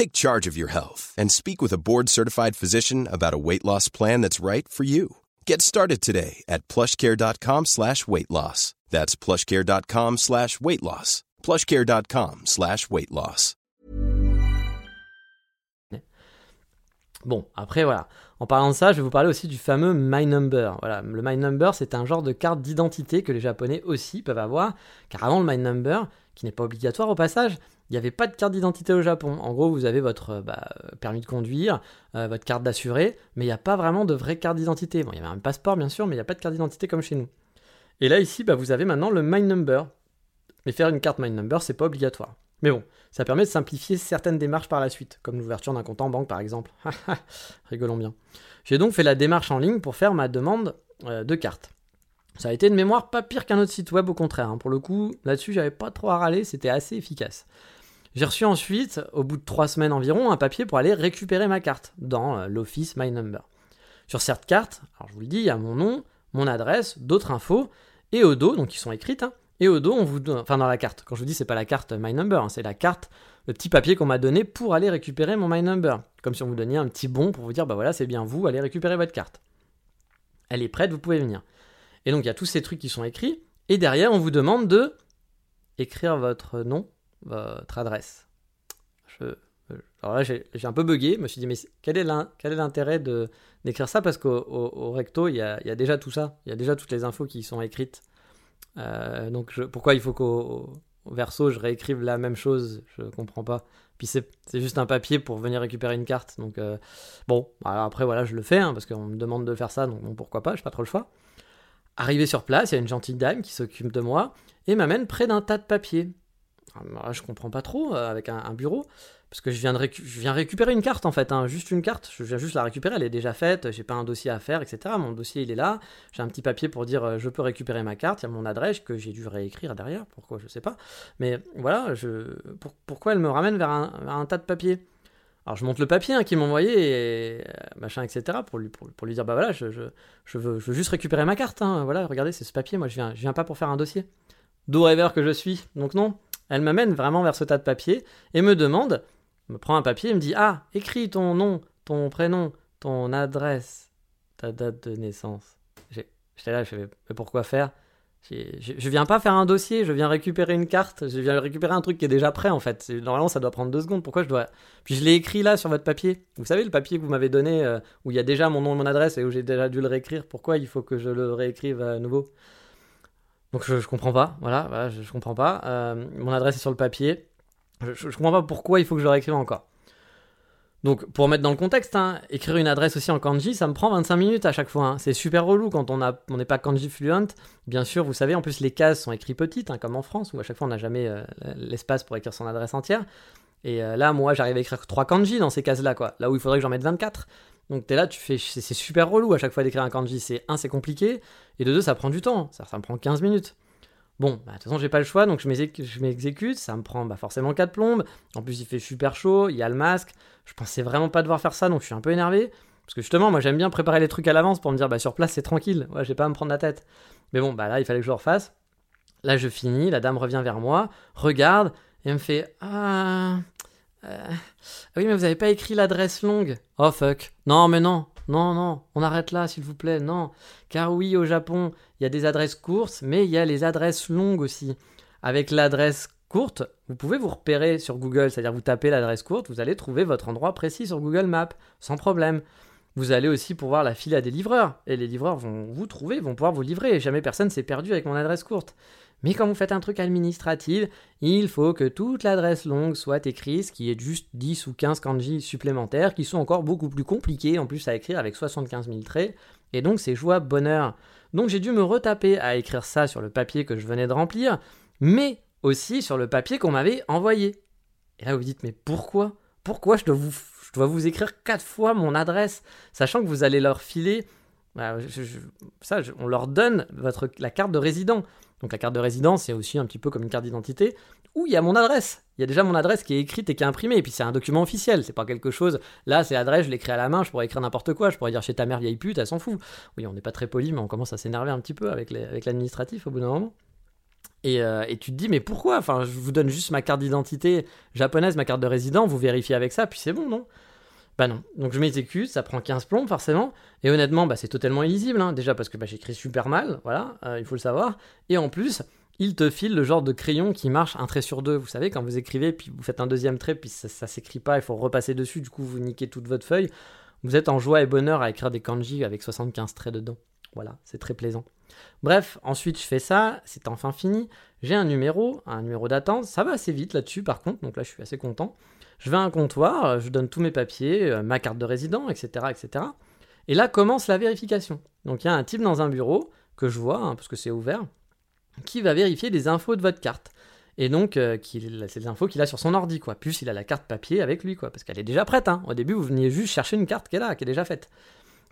Take charge of your health and speak with a board-certified physician about a weight loss plan that's right for you. Get started today at plushcare.com slash weight loss. That's plushcare.com slash weight loss. plushcare.com slash weight loss. Bon, après voilà. En parlant de ça, je vais vous parler aussi du fameux My Number. Voilà, le My Number, c'est un genre de carte d'identité que les Japonais aussi peuvent avoir, car avant le My Number, qui n'est pas obligatoire au passage, il n'y avait pas de carte d'identité au Japon. En gros, vous avez votre bah, permis de conduire, euh, votre carte d'assuré, mais il n'y a pas vraiment de vraie carte d'identité. Bon, il y avait un passeport bien sûr, mais il n'y a pas de carte d'identité comme chez nous. Et là ici, bah, vous avez maintenant le My Number. Mais faire une carte My Number, c'est pas obligatoire. Mais bon, ça permet de simplifier certaines démarches par la suite, comme l'ouverture d'un compte en banque par exemple. <laughs> Rigolons bien. J'ai donc fait la démarche en ligne pour faire ma demande euh, de carte. Ça a été de mémoire pas pire qu'un autre site web, au contraire. Hein. Pour le coup, là-dessus, j'avais pas trop à râler, c'était assez efficace. J'ai reçu ensuite, au bout de trois semaines environ, un papier pour aller récupérer ma carte dans euh, l'Office My Number. Sur cette carte, alors je vous le dis, il y a mon nom, mon adresse, d'autres infos, et au dos, donc qui sont écrites, hein, et au dos, on vous donne, enfin dans la carte. Quand je vous dis, c'est pas la carte My Number, hein, c'est la carte, le petit papier qu'on m'a donné pour aller récupérer mon My Number. Comme si on vous donnait un petit bon pour vous dire, bah voilà, c'est bien vous, allez récupérer votre carte. Elle est prête, vous pouvez venir. Et donc il y a tous ces trucs qui sont écrits, et derrière, on vous demande de écrire votre nom, votre adresse. Je, alors là, j'ai un peu bugué. Je me suis dit, mais quel est l'intérêt d'écrire ça? Parce qu'au recto, il y, a, déjà tout ça. Il y a déjà toutes les infos qui sont écrites. Euh, donc pourquoi il faut qu'au verso, je réécrive la même chose? Je comprends pas. Puis c'est juste un papier pour venir récupérer une carte. Donc euh, bon, après, voilà, je le fais hein, parce qu'on me demande de faire ça. Donc pourquoi pas, j'ai pas trop le choix. Arrivé sur place, il y a une gentille dame qui s'occupe de moi et m'amène près d'un tas de papiers. Alors, je comprends pas trop euh, avec un, bureau parce que je viens, je viens récupérer une carte en fait, hein, juste une carte, je viens juste la récupérer, elle est déjà faite, j'ai pas un dossier à faire, etc. Mon dossier il est là, j'ai un petit papier pour dire euh, je peux récupérer ma carte, il y a mon adresse que j'ai dû réécrire derrière, pourquoi je sais pas. Mais voilà, je, pourquoi elle me ramène vers un, tas de papiers? Alors je monte le papier hein, qu'il m'a envoyé, euh, machin, etc. Pour lui, pour, lui dire, bah voilà, je, je, veux, juste récupérer ma carte. Hein, voilà, regardez, c'est ce papier, moi je viens, je viens pas pour faire un dossier. D'où rêveur que je suis, donc non. Elle m'amène vraiment vers ce tas de papier et me demande, me prend un papier et me dit Ah, écris ton nom, ton prénom, ton adresse, ta date de naissance. J'étais là, je fais Mais pourquoi faire? Je, viens pas faire un dossier, je viens récupérer une carte, je viens récupérer un truc qui est déjà prêt en fait. Normalement, ça doit prendre deux secondes. Pourquoi je dois. Puis je l'ai écrit là sur votre papier. Vous savez, le papier que vous m'avez donné euh, où il y a déjà mon nom et mon adresse et où j'ai déjà dû le réécrire. Pourquoi il faut que je le réécrive à nouveau? Donc je, comprends pas, voilà, je, comprends pas. Euh, mon adresse est sur le papier. Je, comprends pas pourquoi il faut que je le réécrive encore. Donc pour mettre dans le contexte, hein, écrire une adresse aussi en kanji, ça me prend 25 minutes à chaque fois. Hein. C'est super relou quand on n'est pas kanji fluent. Bien sûr, vous savez, en plus les cases sont écrites petites, hein, comme en France, où à chaque fois on n'a jamais euh, l'espace pour écrire son adresse entière. Et euh, là, moi, j'arrive à écrire 3 kanji dans ces cases-là, quoi. Là où il faudrait que j'en mette 24. Donc t'es là, tu fais, c'est super relou à chaque fois d'écrire un kanji. C'est un, c'est compliqué, et de deux, ça prend du temps. Ça, ça me prend 15 minutes. Bon, bah, de toute façon, j'ai pas le choix, donc je m'exécute. Ça me prend bah, forcément 4 plombes. En plus, il fait super chaud, il y a le masque. Je pensais vraiment pas devoir faire ça, donc je suis un peu énervé. Parce que justement, moi, j'aime bien préparer les trucs à l'avance pour me dire, bah, sur place, c'est tranquille. Ouais, j'ai pas à me prendre la tête. Mais bon, bah là, il fallait que je le refasse. Là, je finis, la dame revient vers moi, regarde, et me fait Ah. Euh, oui, mais vous avez pas écrit l'adresse longue. Oh fuck. Non, mais non, non, non, on arrête là, s'il vous plaît, non. Car oui, au Japon, il y a des adresses courtes, mais il y a les adresses longues aussi. Avec l'adresse courte, vous pouvez vous repérer sur Google, c'est-à-dire vous tapez l'adresse courte, vous allez trouver votre endroit précis sur Google Maps, sans problème. vous allez aussi pouvoir la filer à des livreurs. Et les livreurs vont vous trouver, vont pouvoir vous livrer. Et jamais personne s'est perdu avec mon adresse courte. Mais quand vous faites un truc administratif, il faut que toute l'adresse longue soit écrite, ce qui est juste 10 ou 15 kanji supplémentaires, qui sont encore beaucoup plus compliqués en plus à écrire avec 75 000 traits. Et donc c'est joie bonheur. Donc j'ai dû me retaper à écrire ça sur le papier que je venais de remplir, mais aussi sur le papier qu'on m'avait envoyé. Et là vous dites, mais pourquoi? Pourquoi je dois vous, écrire quatre fois mon adresse, sachant que vous allez leur filer... Bah, ça, on leur donne votre, la carte de résident. Donc la carte de résidence, c'est aussi un petit peu comme une carte d'identité, où il y a mon adresse. Il y a déjà mon adresse qui est écrite et qui est imprimée, et puis c'est un document officiel, c'est pas quelque chose. Là, c'est l'adresse, je l'écris à la main, je pourrais écrire n'importe quoi, je pourrais dire chez ta mère vieille pute, elle s'en fout. Oui, on n'est pas très poli, mais on commence à s'énerver un petit peu avec l'administratif au bout d'un moment. Et, euh, et, tu te dis, mais pourquoi? Enfin, je vous donne juste ma carte d'identité japonaise, ma carte de résident, vous vérifiez avec ça, puis c'est bon, non? Bah non. Donc je m'exécute, ça prend 15 plombs forcément. Et honnêtement, bah, c'est totalement illisible. Hein. Déjà parce que bah, j'écris super mal, voilà, euh, il faut le savoir. Et en plus, il te file le genre de crayon qui marche un trait sur deux. Vous savez, quand vous écrivez, puis vous faites un deuxième trait, puis ça, ça s'écrit pas, il faut repasser dessus, du coup vous niquez toute votre feuille. Vous êtes en joie et bonheur à écrire des kanji avec 75 traits dedans. Voilà, c'est très plaisant. Bref, ensuite je fais ça, c'est enfin fini. J'ai un numéro, un numéro d'attente. Ça va assez vite là-dessus par contre, donc là je suis assez content. Je vais à un comptoir, je donne tous mes papiers, euh, ma carte de résident, etc., etc. Et là commence la vérification. Donc il y a un type dans un bureau que je vois, hein, parce que c'est ouvert, qui va vérifier des infos de votre carte. Et donc, euh, c'est des infos qu'il a sur son ordi, quoi. Plus il a la carte papier avec lui, quoi. Parce qu'elle est déjà prête, hein. Au début, vous veniez juste chercher une carte est là, qui est déjà faite.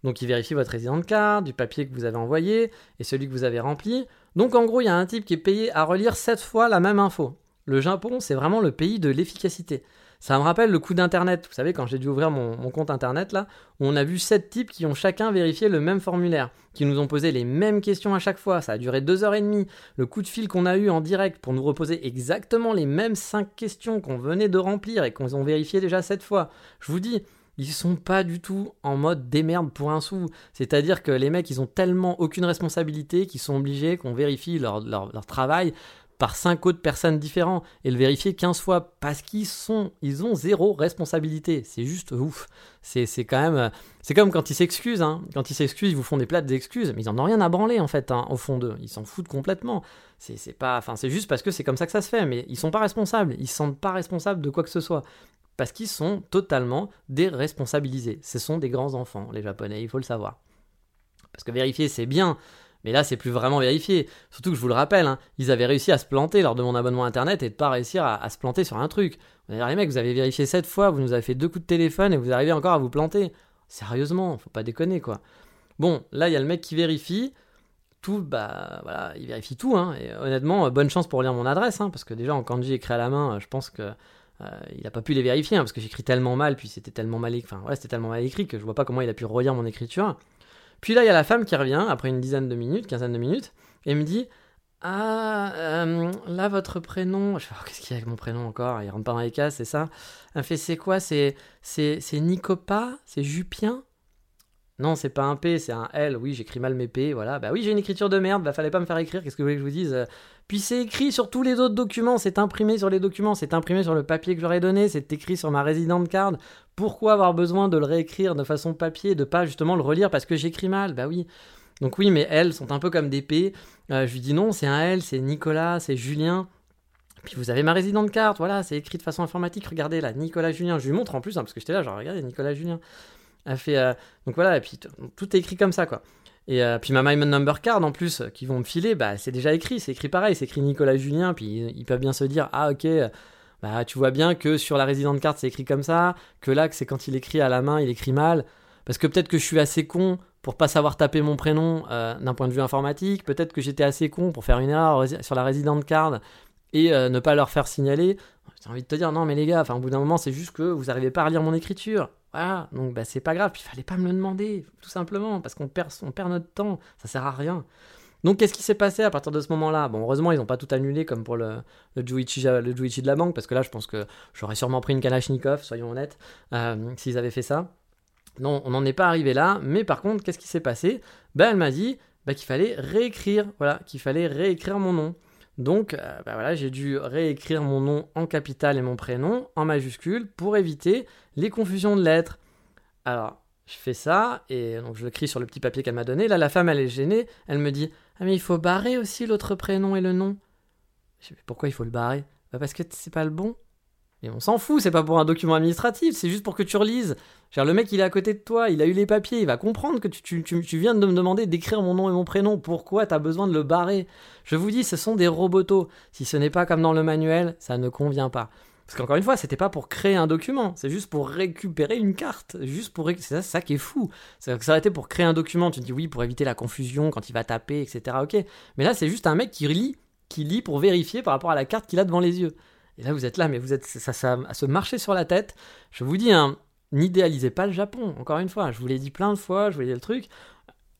Donc, il vérifie votre résident de carte, du papier que vous avez envoyé et celui que vous avez rempli. Donc, en gros, il y a un type qui est payé à relire 7 fois la même info. Le Japon, c'est vraiment le pays de l'efficacité. Ça me rappelle le coup d'Internet. Vous savez, quand j'ai dû ouvrir mon, compte Internet, là, on a vu sept types qui ont chacun vérifié le même formulaire, qui nous ont posé les mêmes questions à chaque fois. Ça a duré deux heures et demie. Le coup de fil qu'on a eu en direct pour nous reposer exactement les mêmes cinq questions qu'on venait de remplir et qu'on a vérifié déjà sept fois. Je vous dis, ils sont pas du tout en mode démerde pour un sou. C'est-à-dire que les mecs, ils ont tellement aucune responsabilité qu'ils sont obligés qu'on vérifie leur, travail par cinq autres personnes différentes et le vérifier 15 fois parce qu'ils sont, ils ont zéro responsabilité. C'est juste ouf. C'est, quand même, c'est comme quand ils s'excusent. Hein. Quand ils s'excusent, ils vous font des plates d'excuses, mais ils en ont rien à branler en fait hein, au fond d'eux. Ils s'en foutent complètement. C'est, c'est pas, enfin, c'est juste parce que c'est comme ça que ça se fait. Mais ils sont pas responsables. Ils se sentent pas responsables de quoi que ce soit parce qu'ils sont totalement déresponsabilisés. Ce sont des grands enfants, les Japonais. Il faut le savoir. Parce que vérifier, c'est bien. Mais là, c'est plus vraiment vérifié. Surtout que je vous le rappelle, hein, ils avaient réussi à se planter lors de mon abonnement internet et de pas réussir à, se planter sur un truc. Vous allez dire, les mecs, vous avez vérifié sept fois, vous nous avez fait deux coups de téléphone et vous arrivez encore à vous planter. Sérieusement, faut pas déconner quoi. Bon, là, il y a le mec qui vérifie. Tout, bah voilà, il vérifie tout. Hein, et honnêtement, bonne chance pour lire mon adresse, hein, parce que déjà en kanji écrit à la main, je pense que euh, n'a pas pu les vérifier, hein, parce que j'écris tellement mal, puis c'était tellement mal écrit, enfin ouais, c'était tellement mal écrit que je vois pas comment il a pu relire mon écriture. Puis là, il y a la femme qui revient après une dizaine de minutes, quinzaine de minutes, et me dit Ah, euh, là, votre prénom. Je fais oh, Qu'est-ce qu'il y a avec mon prénom encore? Il rentre pas dans les cases, c'est ça. Elle fait C'est quoi? C'est Nicopas C'est Jupien? Non, c'est pas un P, c'est un L. Oui, j'écris mal mes P, voilà. Bah oui, j'ai une écriture de merde, bah fallait pas me faire écrire, qu'est-ce que vous voulez que je vous dise? Puis c'est écrit sur tous les autres documents, c'est imprimé sur les documents, c'est imprimé sur le papier que j'aurais donné, c'est écrit sur ma résidente card. Pourquoi avoir besoin de le réécrire de façon papier, de pas justement le relire parce que j'écris mal? Bah oui. Donc oui, mais L sont un peu comme des P. Euh, je lui dis non, c'est un L, c'est Nicolas, c'est Julien. Puis vous avez ma résidente carte, voilà, c'est écrit de façon informatique, regardez là, Nicolas Julien. Je lui montre en plus, hein, parce que j'étais là, genre, regardez, Nicolas Julien a fait. Euh, donc voilà, et puis tout est écrit comme ça, quoi. Et euh, puis ma My Number Card en plus, qui vont me filer, bah c'est déjà écrit, c'est écrit pareil, c'est écrit Nicolas Julien, puis ils peuvent bien se dire, ah ok, bah tu vois bien que sur la résidente carte c'est écrit comme ça, que là que c'est quand il écrit à la main, il écrit mal, parce que peut-être que je suis assez con pour pas savoir taper mon prénom euh, d'un point de vue informatique, peut-être que j'étais assez con pour faire une erreur sur la résidente card et ne pas leur faire signaler. J'ai envie de te dire, non mais les gars, enfin au bout d'un moment c'est juste que vous n'arrivez pas à lire mon écriture. Voilà, donc bah, c'est pas grave, il fallait pas me le demander, tout simplement, parce qu'on perd, on perd notre temps, ça sert à rien. Donc qu'est-ce qui s'est passé à partir de ce moment-là? Bon, heureusement, ils n'ont pas tout annulé comme pour le, le, Juichi, le de la banque, parce que là, je pense que j'aurais sûrement pris une Kalachnikov, soyons honnêtes, euh, s'ils avaient fait ça. Non, on n'en est pas arrivé là, mais par contre, qu'est-ce qui s'est passé? Ben, elle m'a dit bah, qu'il fallait réécrire, voilà, qu'il fallait réécrire mon nom. Donc, euh, bah voilà, j'ai dû réécrire mon nom en capital et mon prénom en majuscule pour éviter les confusions de lettres. Alors, Je fais ça, et donc je le crie sur le petit papier qu'elle m'a donné. Là, la femme, elle est gênée. Elle me dit Ah, mais il faut barrer aussi l'autre prénom et le nom. Je dis Pourquoi il faut le barrer? Bah Parce que c'est pas le bon. Et on s'en fout, c'est pas pour un document administratif, c'est juste pour que tu relises. Genre, le mec, il est à côté de toi, il a eu les papiers, il va comprendre que tu, viens de me demander d'écrire mon nom et mon prénom. Pourquoi t'as besoin de le barrer? Je vous dis, ce sont des robotos. Si ce n'est pas comme dans le manuel, ça ne convient pas. Parce qu'encore une fois, c'était pas pour créer un document, c'est juste pour récupérer une carte, juste pour c'est ça, qui est fou. Ça, ça aurait été pour créer un document, tu te dis oui pour éviter la confusion quand il va taper, etc. Ok, mais là c'est juste un mec qui lit, qui lit pour vérifier par rapport à la carte qu'il a devant les yeux. Et là vous êtes là, mais vous êtes ça, ça à se marcher sur la tête. Je vous dis, hein, n'idéalisez pas le Japon. Encore une fois, je vous l'ai dit plein de fois, je vous l'ai dit le truc.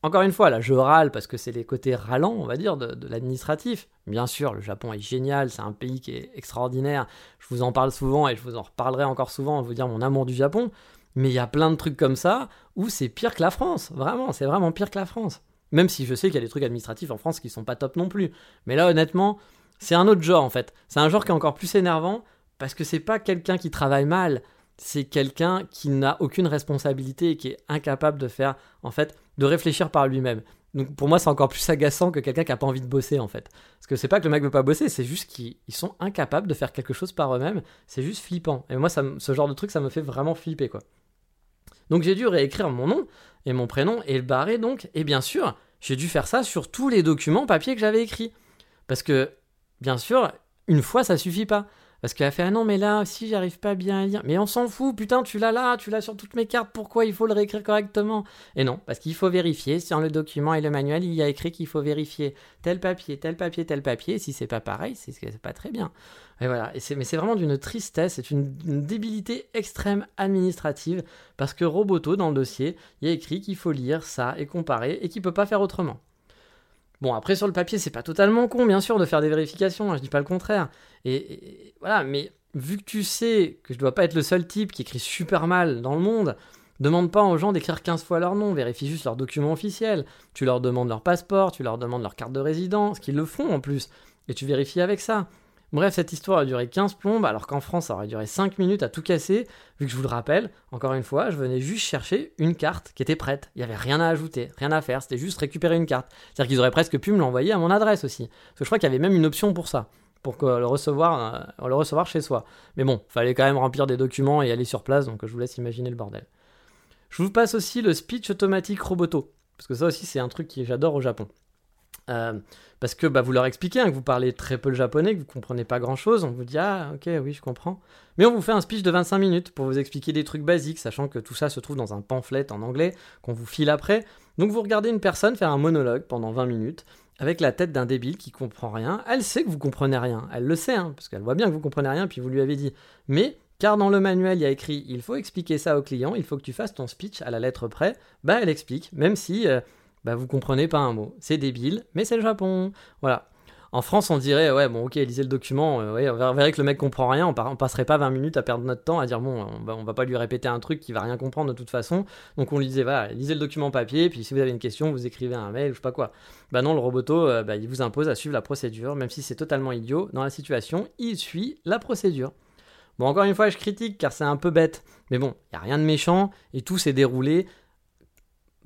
Encore une fois, là, je râle parce que c'est les côtés râlants, on va dire, de, l'administratif. Bien sûr, le Japon est génial, c'est un pays qui est extraordinaire. Je vous en parle souvent et je vous en reparlerai encore souvent, vous dire mon amour du Japon. Mais il y a plein de trucs comme ça où c'est pire que la France. Vraiment, c'est vraiment pire que la France. Même si je sais qu'il y a des trucs administratifs en France qui sont pas top non plus. Mais là, honnêtement, c'est un autre genre en fait. C'est un genre qui est encore plus énervant parce que c'est pas quelqu'un qui travaille mal, c'est quelqu'un qui n'a aucune responsabilité et qui est incapable de faire, en fait, de réfléchir par lui-même. Donc pour moi, c'est encore plus agaçant que quelqu'un qui n'a pas envie de bosser, en fait. Parce que c'est pas que le mec veut pas bosser, c'est juste qu'ils sont incapables de faire quelque chose par eux-mêmes. C'est juste flippant. Et moi, ce genre de truc, ça me fait vraiment flipper, quoi. Donc j'ai dû réécrire mon nom et mon prénom et le barrer, donc. Et bien sûr, j'ai dû faire ça sur tous les documents papier que j'avais écrits. Parce que, bien sûr, une fois, ça suffit pas. Parce qu'elle a fait Ah non, mais là, si j'arrive pas bien à lire. Mais on s'en fout, putain, tu l'as là, tu l'as sur toutes mes cartes, pourquoi il faut le réécrire correctement? Et non, parce qu'il faut vérifier. Sur le document et le manuel, il y a écrit qu'il faut vérifier tel papier, tel papier, tel papier. Si c'est pas pareil, c'est pas très bien. Et voilà. Mais c'est vraiment d'une tristesse, c'est une, une, débilité extrême administrative. Parce que Roboto, dans le dossier, il y a écrit qu'il faut lire ça et comparer et qu'il peut pas faire autrement. Bon, après, sur le papier, c'est pas totalement con, bien sûr, de faire des vérifications, hein, je dis pas le contraire. Et, voilà, mais vu que tu sais que je dois pas être le seul type qui écrit super mal dans le monde, demande pas aux gens d'écrire 15 fois leur nom, vérifie juste leurs documents officiels. Tu leur demandes leur passeport, tu leur demandes leur carte de résidence, qu'ils le font en plus, et tu vérifies avec ça. Bref, cette histoire a duré 15 plombes, alors qu'en France, ça aurait duré 5 minutes à tout casser, vu que je vous le rappelle, encore une fois, je venais juste chercher une carte qui était prête. Il n'y avait rien à ajouter, rien à faire, c'était juste récupérer une carte. C'est-à-dire qu'ils auraient presque pu me l'envoyer à mon adresse aussi. Parce que je crois qu'il y avait même une option pour ça, pour le recevoir, euh, le recevoir chez soi. Mais bon, fallait quand même remplir des documents et aller sur place, donc je vous laisse imaginer le bordel. Je vous passe aussi le speech automatique Roboto, parce que ça aussi c'est un truc que j'adore au Japon. Euh, parce que bah, vous leur expliquez hein, que vous parlez très peu le japonais, que vous comprenez pas grand chose, on vous dit ah ok oui je comprends. Mais on vous fait un speech de 25 minutes pour vous expliquer des trucs basiques, sachant que tout ça se trouve dans un pamphlet en anglais qu'on vous file après. Donc vous regardez une personne faire un monologue pendant 20 minutes avec la tête d'un débile qui comprend rien. Elle sait que vous comprenez rien, elle le sait, hein, parce qu'elle voit bien que vous comprenez rien, puis vous lui avez dit. Mais car dans le manuel il y a écrit il faut expliquer ça au client, il faut que tu fasses ton speech à la lettre près, bah elle explique, même si euh, bah vous comprenez pas un mot. C'est débile, mais c'est le Japon. Voilà. En France, on dirait, ouais, bon, ok, lisez le document, euh, ouais, on verrait que le mec comprend rien, on, passerait pas 20 minutes à perdre notre temps à dire, bon, on va, va pas lui répéter un truc qui va rien comprendre de toute façon. Donc on lui disait, voilà, lisez le document papier, puis si vous avez une question, vous écrivez un mail, je sais pas quoi. Bah non, le roboto, euh, bah, il vous impose à suivre la procédure, même si c'est totalement idiot. Dans la situation, il suit la procédure. Bon, encore une fois, je critique car c'est un peu bête, mais bon, il y a rien de méchant et tout s'est déroulé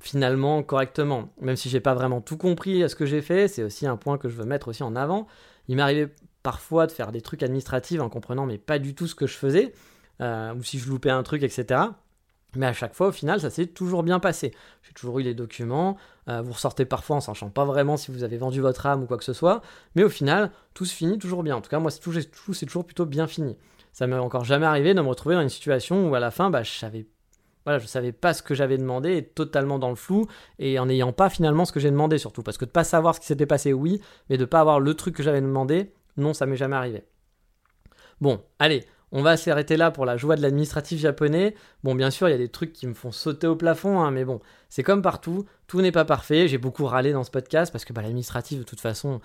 finalement correctement. Même si j'ai pas vraiment tout compris à ce que j'ai fait, c'est aussi un point que je veux mettre aussi en avant. Il m'arrivait parfois de faire des trucs administratifs en comprenant mais pas du tout ce que je faisais, euh, ou si je loupais un truc, etc. Mais à chaque fois, au final, ça s'est toujours bien passé. J'ai toujours eu les documents. Euh, vous ressortez parfois en sachant pas vraiment si vous avez vendu votre âme ou quoi que ce soit. Mais au final, tout se finit toujours bien. En tout cas, moi, c'est toujours, toujours plutôt bien fini. Ça m'est encore jamais arrivé de me retrouver dans une situation où à la fin, bah, je savais voilà, je savais pas ce que j'avais demandé, totalement dans le flou, et en n'ayant pas finalement ce que j'ai demandé surtout. Parce que de pas savoir ce qui s'était passé, oui, mais de pas avoir le truc que j'avais demandé, non, ça m'est jamais arrivé. Bon, allez, on va s'arrêter là pour la joie de l'administratif japonais. Bon, bien sûr, il y a des trucs qui me font sauter au plafond, hein, mais bon, c'est comme partout, tout n'est pas parfait. J'ai beaucoup râlé dans ce podcast parce que bah, l'administratif, de toute façon,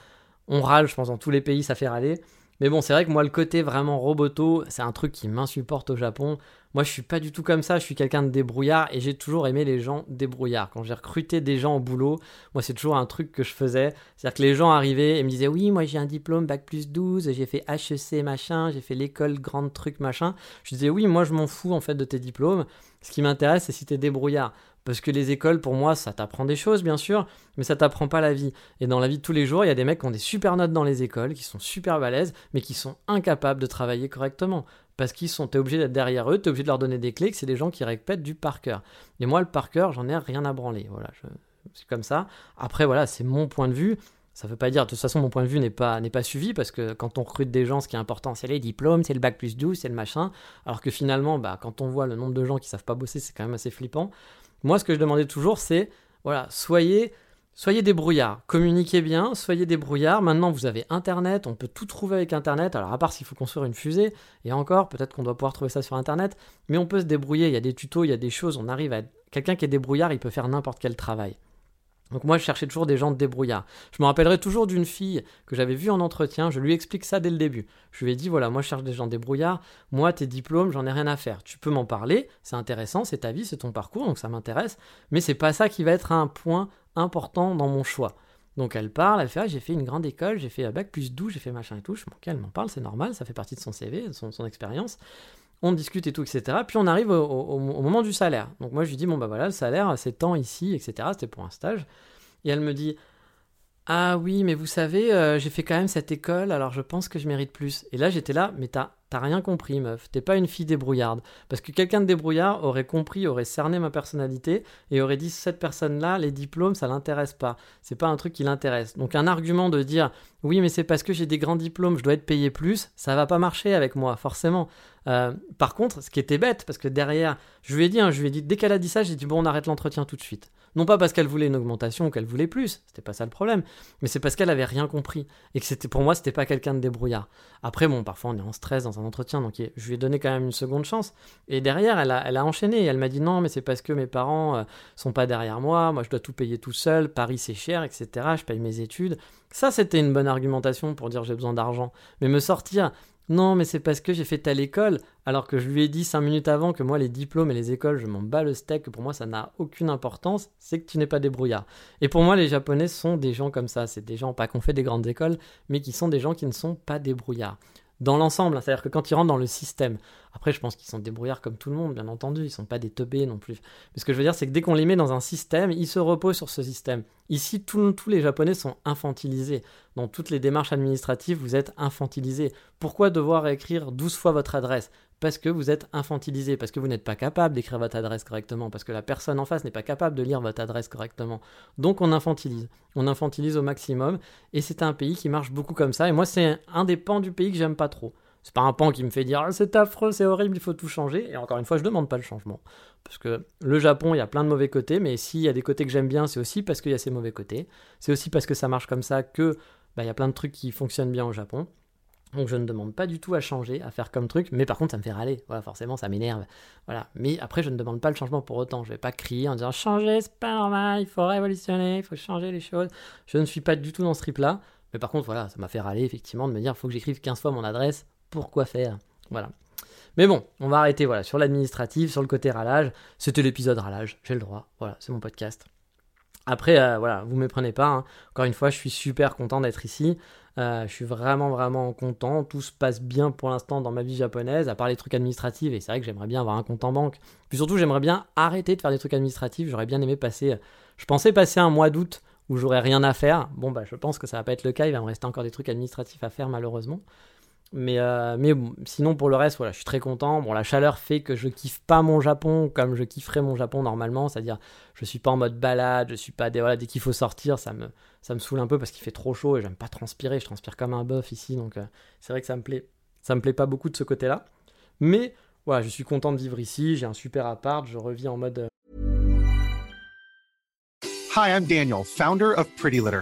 on râle, je pense, dans tous les pays, ça fait râler. Mais bon, c'est vrai que moi, le côté vraiment roboto, c'est un truc qui m'insupporte au Japon. Moi, je suis pas du tout comme ça. Je suis quelqu'un de débrouillard et j'ai toujours aimé les gens débrouillards. Quand j'ai recruté des gens au boulot, moi, c'est toujours un truc que je faisais. C'est-à-dire que les gens arrivaient et me disaient Oui, moi, j'ai un diplôme bac plus 12, j'ai fait HEC machin, j'ai fait l'école grande truc machin. Je disais Oui, moi, je m'en fous en fait de tes diplômes. Ce qui m'intéresse, c'est si t'es débrouillard. Parce que les écoles, pour moi, ça t'apprend des choses, bien sûr, mais ça t'apprend pas la vie. Et dans la vie de tous les jours, il y a des mecs qui ont des super notes dans les écoles, qui sont super balèzes, mais qui sont incapables de travailler correctement. Parce qu'ils sont, t'es obligé d'être derrière eux, t'es obligé de leur donner des clés, que c'est des gens qui répètent du par cœur. Et moi, le par cœur, j'en ai rien à branler. Voilà, c'est comme ça. Après, voilà, c'est mon point de vue. Ça ne veut pas dire, de toute façon, mon point de vue n'est pas, n'est pas suivi parce que quand on recrute des gens, ce qui est important, c'est les diplômes, c'est le bac plus 12, c'est le machin. Alors que finalement, bah, quand on voit le nombre de gens qui savent pas bosser, c'est quand même assez flippant. Moi, ce que je demandais toujours, c'est, voilà, soyez, soyez des brouillards, communiquez bien, soyez des brouillards. Maintenant, vous avez Internet, on peut tout trouver avec Internet. Alors, à part s'il faut construire une fusée, et encore, peut-être qu'on doit pouvoir trouver ça sur Internet, mais on peut se débrouiller. Il y a des tutos, il y a des choses, on arrive à être... Quelqu'un qui est débrouillard, il peut faire n'importe quel travail. Donc moi, je cherchais toujours des gens de débrouillards. Je me rappellerai toujours d'une fille que j'avais vue en entretien. Je lui explique ça dès le début. Je lui ai dit, voilà, moi, je cherche des gens débrouillards. Moi, tes diplômes, j'en ai rien à faire. Tu peux m'en parler. C'est intéressant, c'est ta vie, c'est ton parcours, donc ça m'intéresse. Mais c'est pas ça qui va être un point important dans mon choix. Donc elle parle, elle fait, ah, j'ai fait une grande école, j'ai fait un bac plus 12, j'ai fait machin et tout. Je me elle m'en parle, c'est normal, ça fait partie de son CV, de son expérience on discute et tout, etc. Puis on arrive au, moment du salaire. Donc moi je lui dis, bon bah voilà, le salaire, c'est tant ici, etc. C'était pour un stage. Et elle me dit, ah oui, mais vous savez, euh, j'ai fait quand même cette école, alors je pense que je mérite plus. Et là j'étais là, mais t'as T'as rien compris, meuf. T'es pas une fille débrouillarde. Parce que quelqu'un de débrouillard aurait compris, aurait cerné ma personnalité et aurait dit cette personne-là, les diplômes, ça l'intéresse pas. C'est pas un truc qui l'intéresse. Donc un argument de dire oui, mais c'est parce que j'ai des grands diplômes, je dois être payé plus, ça va pas marcher avec moi, forcément. Euh, par contre, ce qui était bête, parce que derrière, je lui ai dit, hein, je lui ai dit, dès qu'elle a dit ça, j'ai dit bon, on arrête l'entretien tout de suite. Non pas parce qu'elle voulait une augmentation ou qu'elle voulait plus, c'était pas ça le problème, mais c'est parce qu'elle avait rien compris et que c'était pour moi c'était pas quelqu'un de débrouillard. Après bon, parfois on est en stress dans un entretien, donc je lui ai donné quand même une seconde chance. Et derrière, elle a, elle a enchaîné. Elle m'a dit non, mais c'est parce que mes parents euh, sont pas derrière moi. Moi, je dois tout payer tout seul. Paris, c'est cher, etc. Je paye mes études. Ça, c'était une bonne argumentation pour dire j'ai besoin d'argent. Mais me sortir non, mais c'est parce que j'ai fait telle école, alors que je lui ai dit cinq minutes avant que moi, les diplômes et les écoles, je m'en bats le steak, que pour moi, ça n'a aucune importance, c'est que tu n'es pas débrouillard. Et pour moi, les Japonais sont des gens comme ça. C'est des gens, pas qu'on fait des grandes écoles, mais qui sont des gens qui ne sont pas débrouillards dans l'ensemble. Hein. C'est-à-dire que quand ils rentrent dans le système, après je pense qu'ils sont débrouillards comme tout le monde, bien entendu, ils sont pas des teubés non plus. Mais ce que je veux dire, c'est que dès qu'on les met dans un système, ils se reposent sur ce système. Ici, tous les Japonais sont infantilisés. Dans toutes les démarches administratives, vous êtes infantilisés. Pourquoi devoir écrire 12 fois votre adresse? Parce que vous êtes infantilisé, parce que vous n'êtes pas capable d'écrire votre adresse correctement, parce que la personne en face n'est pas capable de lire votre adresse correctement. Donc on infantilise. On infantilise au maximum, et c'est un pays qui marche beaucoup comme ça. Et moi, c'est un des pans du pays que j'aime pas trop. C'est pas un pan qui me fait dire ah, c'est affreux, c'est horrible, il faut tout changer. Et encore une fois, je demande pas le changement. Parce que le Japon, il y a plein de mauvais côtés, mais s'il y a des côtés que j'aime bien, c'est aussi parce qu'il y a ces mauvais côtés. C'est aussi parce que ça marche comme ça que bah, il y a plein de trucs qui fonctionnent bien au Japon. Donc je ne demande pas du tout à changer, à faire comme truc, mais par contre ça me fait râler. Voilà, forcément ça m'énerve. Voilà. Mais après je ne demande pas le changement pour autant. Je vais pas crier en disant changer, c'est pas normal, il faut révolutionner, il faut changer les choses. Je ne suis pas du tout dans ce trip-là. Mais par contre, voilà, ça m'a fait râler effectivement de me dire faut que j'écrive 15 fois mon adresse. Pourquoi faire? Voilà. Mais bon, on va arrêter voilà sur l'administratif, sur le côté râlage. C'était l'épisode râlage, j'ai le droit. Voilà, c'est mon podcast. Après, euh, voilà, vous ne méprenez pas. Hein. Encore une fois, je suis super content d'être ici. Euh, je suis vraiment, vraiment content. Tout se passe bien pour l'instant dans ma vie japonaise, à part les trucs administratifs. Et c'est vrai que j'aimerais bien avoir un compte en banque. Puis surtout, j'aimerais bien arrêter de faire des trucs administratifs. J'aurais bien aimé passer. Je pensais passer un mois d'août où j'aurais rien à faire. Bon, bah, je pense que ça va pas être le cas. Il va me rester encore des trucs administratifs à faire, malheureusement. Mais, euh, mais sinon, pour le reste, voilà, je suis très content. Bon, la chaleur fait que je kiffe pas mon Japon comme je kifferais mon Japon normalement. C'est-à-dire, je suis pas en mode balade, je suis pas. Des, voilà, dès qu'il faut sortir, ça me, ça saoule un peu parce qu'il fait trop chaud et j'aime pas transpirer. Je transpire comme un bœuf ici. Donc, euh, c'est vrai que ça me plaît. Ça me plaît pas beaucoup de ce côté-là. Mais voilà, je suis content de vivre ici. J'ai un super appart. Je revis en mode. Euh, Hi, I'm Daniel, founder of Pretty Litter.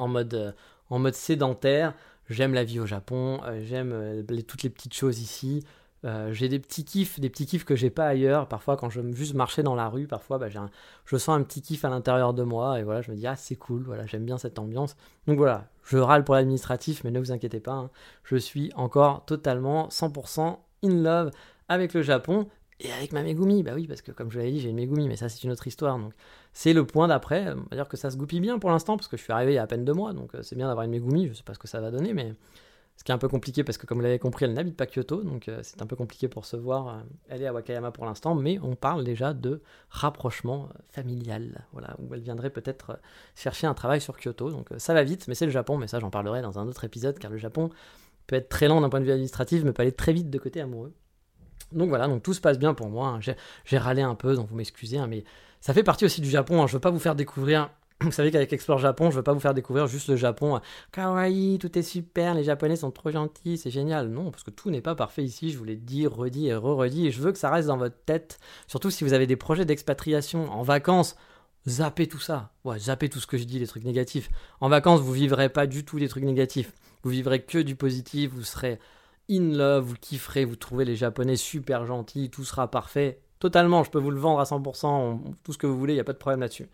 En mode, euh, en mode sédentaire, j'aime la vie au Japon, euh, j'aime euh, toutes les petites choses ici. J'ai des petits kiffs, des petits kiffs que j'ai pas ailleurs. Parfois, quand je juste marcher dans la rue, parfois, bah, un, je sens un petit kiff à l'intérieur de moi. Et voilà, je me dis, ah, c'est cool, voilà, j'aime bien cette ambiance. Donc voilà, je râle pour l'administratif, mais ne vous inquiétez pas, hein. je suis encore totalement 100% in love avec le Japon et avec ma Megumi. Bah oui, parce que comme je l'avais dit, j'ai une Megumi, mais ça, c'est une autre histoire. Donc, c'est le point d'après. On va dire que ça se goupille bien pour l'instant, parce que je suis arrivé il y a à peine deux mois. Donc, euh, c'est bien d'avoir une Megumi. Je sais pas ce que ça va donner, mais ce qui est un peu compliqué parce que, comme vous l'avez compris, elle n'habite pas Kyoto, donc euh, c'est un peu compliqué pour se voir. Euh, elle est à Wakayama pour l'instant, mais on parle déjà de rapprochement euh, familial, voilà, où elle viendrait peut-être chercher un travail sur Kyoto. Donc ça va vite, mais c'est le Japon, mais ça j'en parlerai dans un autre épisode, car le Japon peut être très lent d'un point de vue administratif, mais peut aller très vite de côté amoureux. Donc voilà, donc tout se passe bien pour moi. Hein. J'ai râlé un peu, donc vous m'excusez, hein, mais ça fait partie aussi du Japon. Hein. Je veux pas vous faire découvrir <clears throat> vous savez qu'avec Explore Japon, je veux pas vous faire découvrir juste le Japon. Kawaii, tout est super, les Japonais sont trop gentils, c'est génial. Non, parce que tout n'est pas parfait ici, je vous l'ai dit, redit et re-redit, et je veux que ça reste dans votre tête. Surtout si vous avez des projets d'expatriation en vacances, zappez tout ça. Ouais, zappez tout ce que je dis, les trucs négatifs. En vacances, vous vivrez pas du tout des trucs négatifs. Vous vivrez que du positif, vous serez in love, vous kifferez, vous trouvez les Japonais super gentils, tout sera parfait. Totalement, je peux vous le vendre à 100%, tout ce que vous voulez, il n'y a pas de problème là-dessus.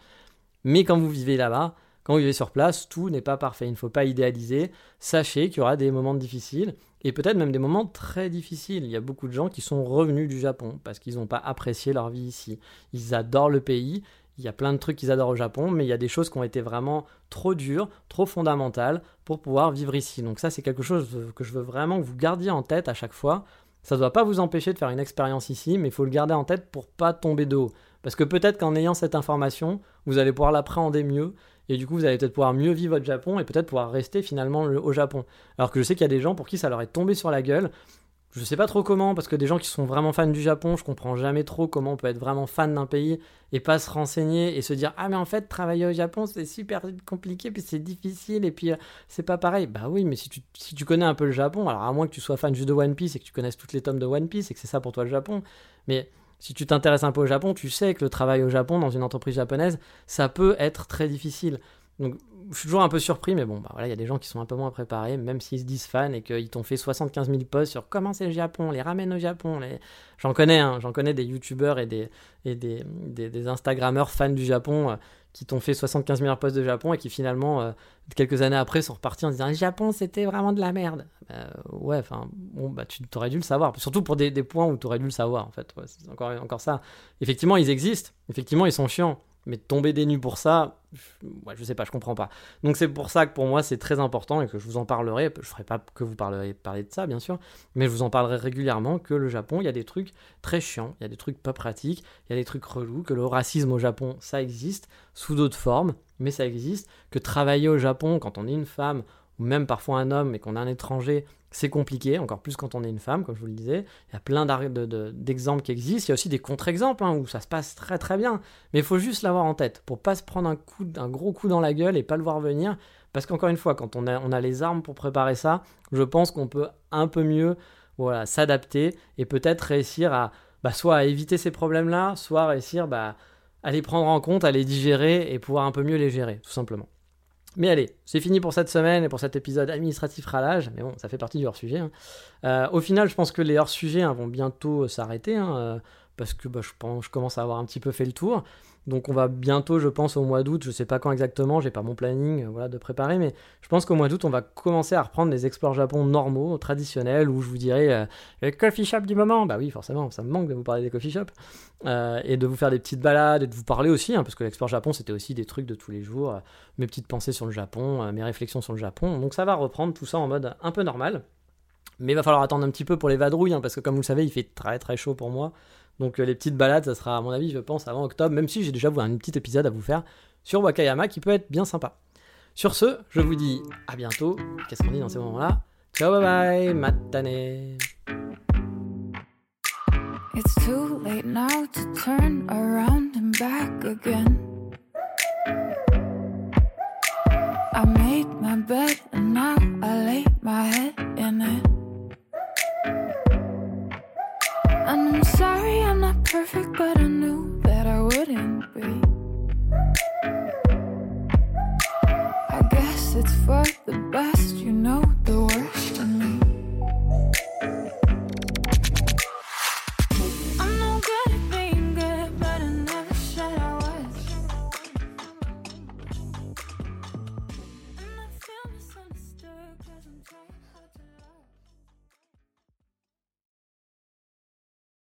Mais quand vous vivez là-bas, quand vous vivez sur place, tout n'est pas parfait. Il ne faut pas idéaliser. Sachez qu'il y aura des moments difficiles et peut-être même des moments très difficiles. Il y a beaucoup de gens qui sont revenus du Japon parce qu'ils n'ont pas apprécié leur vie ici. Ils adorent le pays. Il y a plein de trucs qu'ils adorent au Japon, mais il y a des choses qui ont été vraiment trop dures, trop fondamentales pour pouvoir vivre ici. Donc ça, c'est quelque chose que je veux vraiment que vous gardiez en tête à chaque fois. Ça ne doit pas vous empêcher de faire une expérience ici, mais il faut le garder en tête pour pas tomber de haut. Parce que peut-être qu'en ayant cette information, vous allez pouvoir l'appréhender mieux. Et du coup, vous allez peut-être pouvoir mieux vivre votre Japon et peut-être pouvoir rester finalement au Japon. Alors que je sais qu'il y a des gens pour qui ça leur est tombé sur la gueule. Je sais pas trop comment, parce que des gens qui sont vraiment fans du Japon, je comprends jamais trop comment on peut être vraiment fan d'un pays et pas se renseigner et se dire Ah, mais en fait, travailler au Japon, c'est super compliqué, puis c'est difficile, et puis euh, c'est pas pareil. Bah oui, mais si tu, si tu connais un peu le Japon, alors à moins que tu sois fan juste de One Piece et que tu connaisses toutes les tomes de One Piece et que c'est ça pour toi le Japon, mais si tu t'intéresses un peu au Japon, tu sais que le travail au Japon dans une entreprise japonaise, ça peut être très difficile. Donc je suis toujours un peu surpris, mais bon, bah voilà, il y a des gens qui sont un peu moins préparés, même s'ils se disent fans et qu'ils t'ont fait 75 000 posts sur comment c'est le Japon, les ramènes au Japon. Les... J'en connais, hein, j'en connais des youtubeurs et des, et des, des, Instagrammeurs fans du Japon euh, qui t'ont fait 75 000 posts de Japon et qui finalement, euh, quelques années après, sont repartis en disant le Japon c'était vraiment de la merde. Bah, ouais, enfin, bon, bah tu aurais dû le savoir, surtout pour des, des points où tu aurais dû le savoir en fait. c'est encore, encore ça. Effectivement, ils existent, effectivement, ils sont chiants. Mais tomber des nues pour ça, je, je sais pas, je comprends pas. Donc c'est pour ça que pour moi c'est très important et que je vous en parlerai. Je ferai pas que vous parlerez parler de ça bien sûr, mais je vous en parlerai régulièrement que le Japon, il y a des trucs très chiants, il y a des trucs pas pratiques, il y a des trucs relous, que le racisme au Japon ça existe sous d'autres formes, mais ça existe. Que travailler au Japon quand on est une femme ou même parfois un homme et qu'on est un étranger, c'est compliqué, encore plus quand on est une femme, comme je vous le disais. Il y a plein d'exemples qui existent. Il y a aussi des contre-exemples hein, où ça se passe très très bien. Mais il faut juste l'avoir en tête pour pas se prendre un, coup, un gros coup dans la gueule et pas le voir venir. Parce qu'encore une fois, quand on a, on a les armes pour préparer ça, je pense qu'on peut un peu mieux voilà, s'adapter et peut-être réussir à bah, soit à éviter ces problèmes-là, soit réussir bah, à les prendre en compte, à les digérer et pouvoir un peu mieux les gérer, tout simplement. Mais allez, c'est fini pour cette semaine et pour cet épisode administratif ralage. Mais bon, ça fait partie du hors-sujet. Hein. Euh, au final, je pense que les hors-sujets hein, vont bientôt s'arrêter. Hein, euh, parce que bah, je, commence à avoir un petit peu fait le tour. Donc on va bientôt, je pense, au mois d'août, je sais pas quand exactement, j'ai pas mon planning euh, de préparer, mais je pense qu'au mois d'août, on va commencer à reprendre les Explore Japon normaux, traditionnels, où je vous dirai euh, le coffee shop du moment. Bah oui, forcément, ça me manque de vous parler des coffee shops, euh, et de vous faire des petites balades, et de vous parler aussi, hein, parce que l'Explore Japon, c'était aussi des trucs de tous les jours, mes petites pensées sur le Japon, mes réflexions sur le Japon. Donc ça va reprendre tout ça en mode un peu normal. Mais il va falloir attendre un petit peu pour les vadrouilles, hein, parce que comme vous le savez, il fait très très chaud pour moi. Donc euh, les petites balades, ça sera à mon avis, je pense, avant octobre, même si j'ai déjà un petit épisode à vous faire sur Wakayama qui peut être bien sympa. Sur ce, je vous dis à bientôt. Qu'est-ce qu'on dit dans ces moments-là? Ciao, bye bye, matane. Around and back again. I made my bed and now I lay my head in it. perfect, but I knew that I wouldn't be. I guess it's for the best, you know the way.